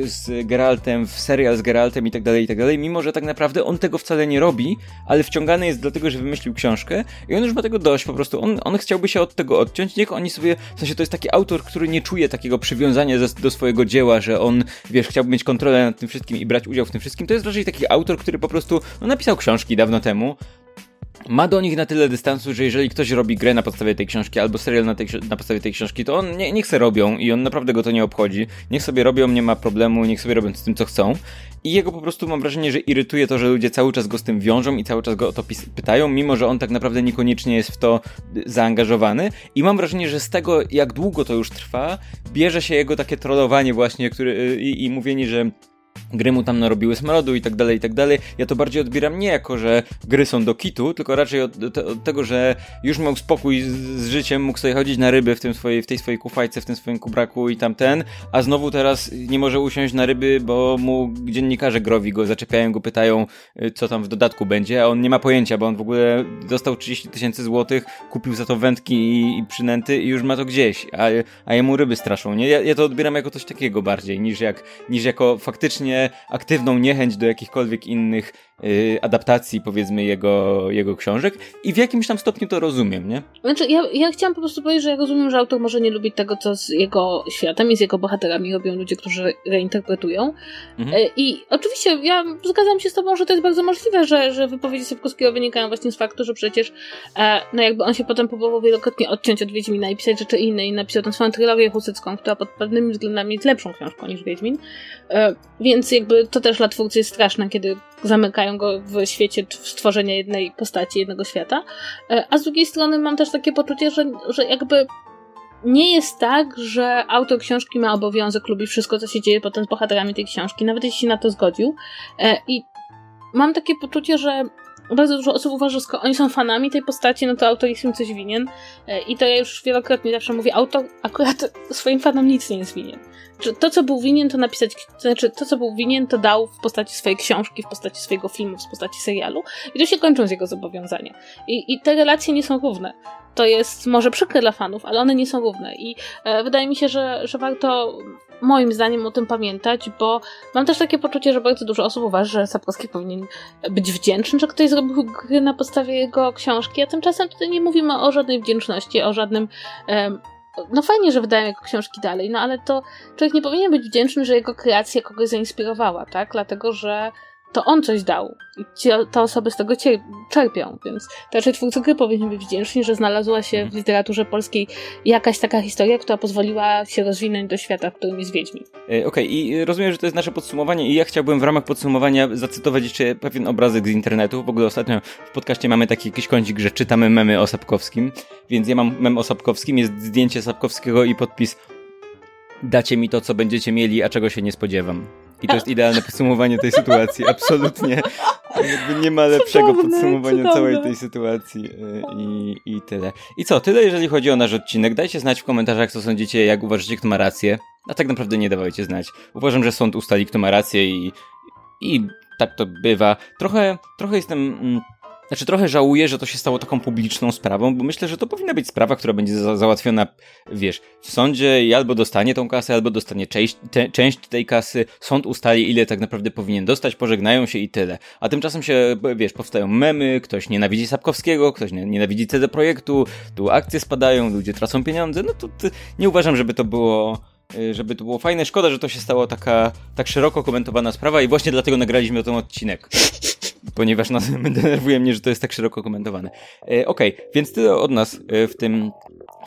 z Geraltem, w serial z Geraltem i tak dalej, i tak dalej, mimo że tak naprawdę on tego wcale nie robi, ale wciągany jest dlatego, że wymyślił książkę i on już ma tego dość po prostu. On, on chciałby się od tego odciąć, niech oni sobie, w sensie to jest taki autor, który nie czuje takiego przywiązania do, do swojego dzieła, że on, wiesz, chciałby mieć kontrolę nad tym wszystkim i brać udział w tym wszystkim. To jest raczej taki autor, który po prostu no, napisał książki dawno temu, ma do nich na tyle dystansu, że jeżeli ktoś robi grę na podstawie tej książki albo serial na, tej, na podstawie tej książki, to on nie, niech se robią i on naprawdę go to nie obchodzi. Niech sobie robią, nie ma problemu, niech sobie robią z tym, co chcą. I jego po prostu mam wrażenie, że irytuje to, że ludzie cały czas go z tym wiążą i cały czas go o to pytają, mimo że on tak naprawdę niekoniecznie jest w to zaangażowany. I mam wrażenie, że z tego, jak długo to już trwa, bierze się jego takie trollowanie właśnie który, i, i mówienie, że gry mu tam narobiły smrodu i tak dalej, i tak dalej. Ja to bardziej odbieram nie jako, że gry są do kitu, tylko raczej od, od tego, że już miał spokój z, z, życiem, mógł sobie chodzić na ryby w, tym swojej, w tej swojej kufajce, w tym swoim kubraku i tamten, a znowu teraz nie może usiąść na ryby, bo mu dziennikarze growi go, zaczepiają go, pytają, y, co tam w dodatku będzie, a on nie ma pojęcia, bo on w ogóle dostał 30 tysięcy złotych, kupił za to wędki i, i, przynęty i już ma to gdzieś, a, a jemu ryby straszą, nie? Ja, ja to odbieram jako coś takiego bardziej, niż, jak, niż jako faktycznie aktywną niechęć do jakichkolwiek innych adaptacji, powiedzmy, jego, jego książek i w jakimś tam stopniu to rozumiem, nie? Znaczy, ja, ja chciałam po prostu powiedzieć, że ja rozumiem, że autor może nie lubić tego, co z jego światem i z jego bohaterami robią ludzie, którzy reinterpretują. Mhm. Y, I oczywiście ja zgadzam się z tobą, że to jest bardzo możliwe, że, że wypowiedzi Sapkowskiego wynikają właśnie z faktu, że przecież e, no jakby on się potem próbował wielokrotnie odciąć od Wiedźmina i pisać rzeczy inne i napisał tę swoją trylogię husycką, która pod pewnymi względami jest lepszą książką niż Wiedźmin. E, więc jakby to też dla twórcy jest straszne, kiedy zamykają go w świecie stworzenia jednej postaci, jednego świata. E, a z drugiej strony mam też takie poczucie, że, że jakby nie jest tak, że autor książki ma obowiązek lubić wszystko, co się dzieje potem z bohaterami tej książki, nawet jeśli się na to zgodził. E, I mam takie poczucie, że bardzo dużo osób uważa, że skoro oni są fanami tej postaci, no to autor jest im coś winien. E, I to ja już wielokrotnie zawsze mówię, autor akurat swoim fanom nic nie jest winien. To, co był winien, to napisać, to znaczy to, co był winien, to dał w postaci swojej książki, w postaci swojego filmu, w postaci serialu. I to się kończą z jego zobowiązania. I, i te relacje nie są równe. To jest może przykre dla fanów, ale one nie są równe. I e, wydaje mi się, że, że warto moim zdaniem o tym pamiętać, bo mam też takie poczucie, że bardzo dużo osób uważa, że Sapkowski powinien być wdzięczny, że ktoś zrobił gry na podstawie jego książki, a tymczasem tutaj nie mówimy o żadnej wdzięczności, o żadnym um, no fajnie, że wydają jego książki dalej, no ale to człowiek nie powinien być wdzięczny, że jego kreacja kogoś zainspirowała, tak? Dlatego, że to on coś dał i ci, te osoby z tego czerpią, więc raczej twórcy gry powinien być wdzięczni, że znalazła się w mhm. literaturze polskiej jakaś taka historia, która pozwoliła się rozwinąć do świata, w którym jest Wiedźmin. Okej, okay, i rozumiem, że to jest nasze podsumowanie i ja chciałbym w ramach podsumowania zacytować jeszcze pewien obrazek z internetu. W ogóle ostatnio w podcaście mamy taki jakiś kącik, że czytamy memy o Sapkowskim, więc ja mam mem o Sapkowskim, jest zdjęcie Sapkowskiego i podpis dacie mi to, co będziecie mieli, a czego się nie spodziewam. I to jest idealne podsumowanie tej sytuacji. Absolutnie. Jakby nie ma lepszego cudowne, podsumowania cudowne. całej tej sytuacji. Y, I, I tyle. I co? Tyle, jeżeli chodzi o nasz odcinek. Dajcie znać w komentarzach, co sądzicie, jak uważacie, kto ma rację. A tak naprawdę nie dawajcie znać. Uważam, że sąd ustali, kto ma rację i, i tak to bywa. Trochę, trochę jestem mm, znaczy trochę żałuję, że to się stało taką publiczną sprawą, bo myślę, że to powinna być sprawa, która będzie za załatwiona, wiesz, w sądzie i albo dostanie tą kasę, albo dostanie część, te, część tej kasy, sąd ustali, ile tak naprawdę powinien dostać, pożegnają się i tyle. A tymczasem się, wiesz, powstają memy, ktoś nienawidzi Sapkowskiego, ktoś nienawidzi CD Projektu, tu akcje spadają, ludzie tracą pieniądze, no to, to nie uważam, żeby to było y, żeby to było fajne. Szkoda, że to się stało taka tak szeroko komentowana sprawa i właśnie dlatego nagraliśmy ten odcinek. Ponieważ nas, denerwuje mnie, że to jest tak szeroko komentowane. E, Okej, okay, więc tyle od nas e, w tym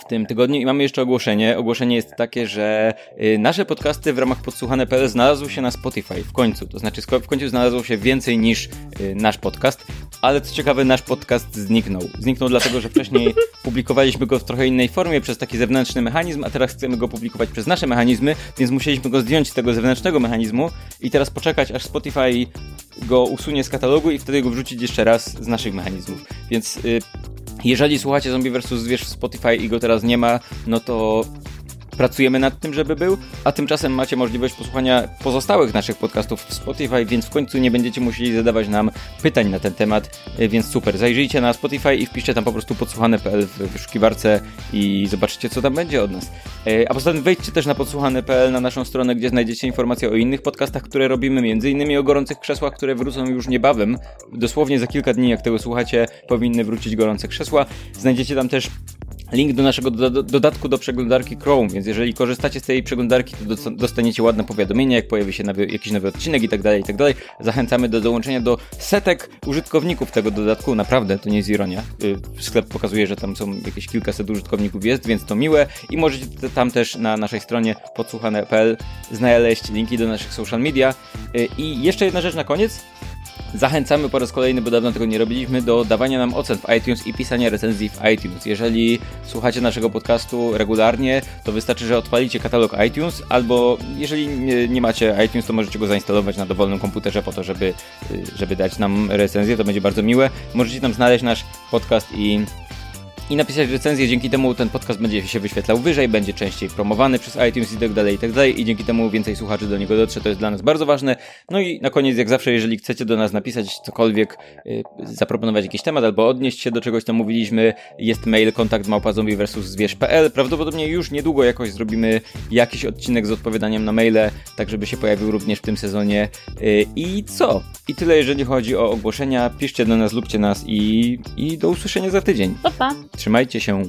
w tym tygodniu i mamy jeszcze ogłoszenie. Ogłoszenie jest takie, że y, nasze podcasty w ramach podsłuchane.pl znalazły się na Spotify w końcu. To znaczy w końcu znalazło się więcej niż y, nasz podcast, ale co ciekawe nasz podcast zniknął. Zniknął dlatego, że wcześniej publikowaliśmy go w trochę innej formie przez taki zewnętrzny mechanizm, a teraz chcemy go publikować przez nasze mechanizmy, więc musieliśmy go zdjąć z tego zewnętrznego mechanizmu i teraz poczekać aż Spotify go usunie z katalogu i wtedy go wrzucić jeszcze raz z naszych mechanizmów. Więc y, jeżeli słuchacie Zombie vs. Zwierz w Spotify i go teraz nie ma, no to pracujemy nad tym, żeby był, a tymczasem macie możliwość posłuchania pozostałych naszych podcastów w Spotify, więc w końcu nie będziecie musieli zadawać nam pytań na ten temat, e, więc super. Zajrzyjcie na Spotify i wpiszcie tam po prostu podsłuchane.pl w wyszukiwarce i zobaczycie, co tam będzie od nas. E, a poza tym wejdźcie też na podsłuchane.pl na naszą stronę, gdzie znajdziecie informacje o innych podcastach, które robimy, między innymi o gorących krzesłach, które wrócą już niebawem. Dosłownie za kilka dni, jak tego słuchacie, powinny wrócić gorące krzesła. Znajdziecie tam też link do naszego do, dodatku do przeglądarki Chrome, więc jeżeli korzystacie z tej przeglądarki, to dostaniecie ładne powiadomienie, jak pojawi się nowy, jakiś nowy odcinek i tak dalej, i tak. Zachęcamy do dołączenia do setek użytkowników tego dodatku, naprawdę, to nie jest ironia. Y, sklep pokazuje, że tam są jakieś kilkaset użytkowników jest, więc to miłe i możecie tam też na naszej stronie podsłuchane.pl znaleźć linki do naszych social media. Y, I jeszcze jedna rzecz na koniec. Zachęcamy po raz kolejny, bo dawno tego nie robiliśmy, do dawania nam ocen w iTunes i pisania recenzji w iTunes. Jeżeli słuchacie naszego podcastu regularnie, to wystarczy, że odpalicie katalog iTunes, albo jeżeli nie, macie iTunes, to możecie go zainstalować na dowolnym komputerze po to, żeby, żeby dać nam recenzję, to będzie bardzo miłe. Możecie tam znaleźć nasz podcast i i napisać recenzję. Dzięki temu ten podcast będzie się wyświetlał wyżej, będzie częściej promowany przez iTunes i tak dalej, i tak dalej. I dzięki temu więcej słuchaczy do niego dotrze. To jest dla nas bardzo ważne. No i na koniec, jak zawsze, jeżeli chcecie do nas napisać cokolwiek, yy, zaproponować jakiś temat albo odnieść się do czegoś, co mówiliśmy, jest mail kontakt versus zwierz.pl. Prawdopodobnie już niedługo jakoś zrobimy jakiś odcinek z odpowiadaniem na maile, tak żeby się pojawił również w tym sezonie. Yy, I co? I tyle, jeżeli chodzi o ogłoszenia. Piszcie do nas, lubcie nas i, i do usłyszenia za tydzień. Pa, pa. Trzymajcie się.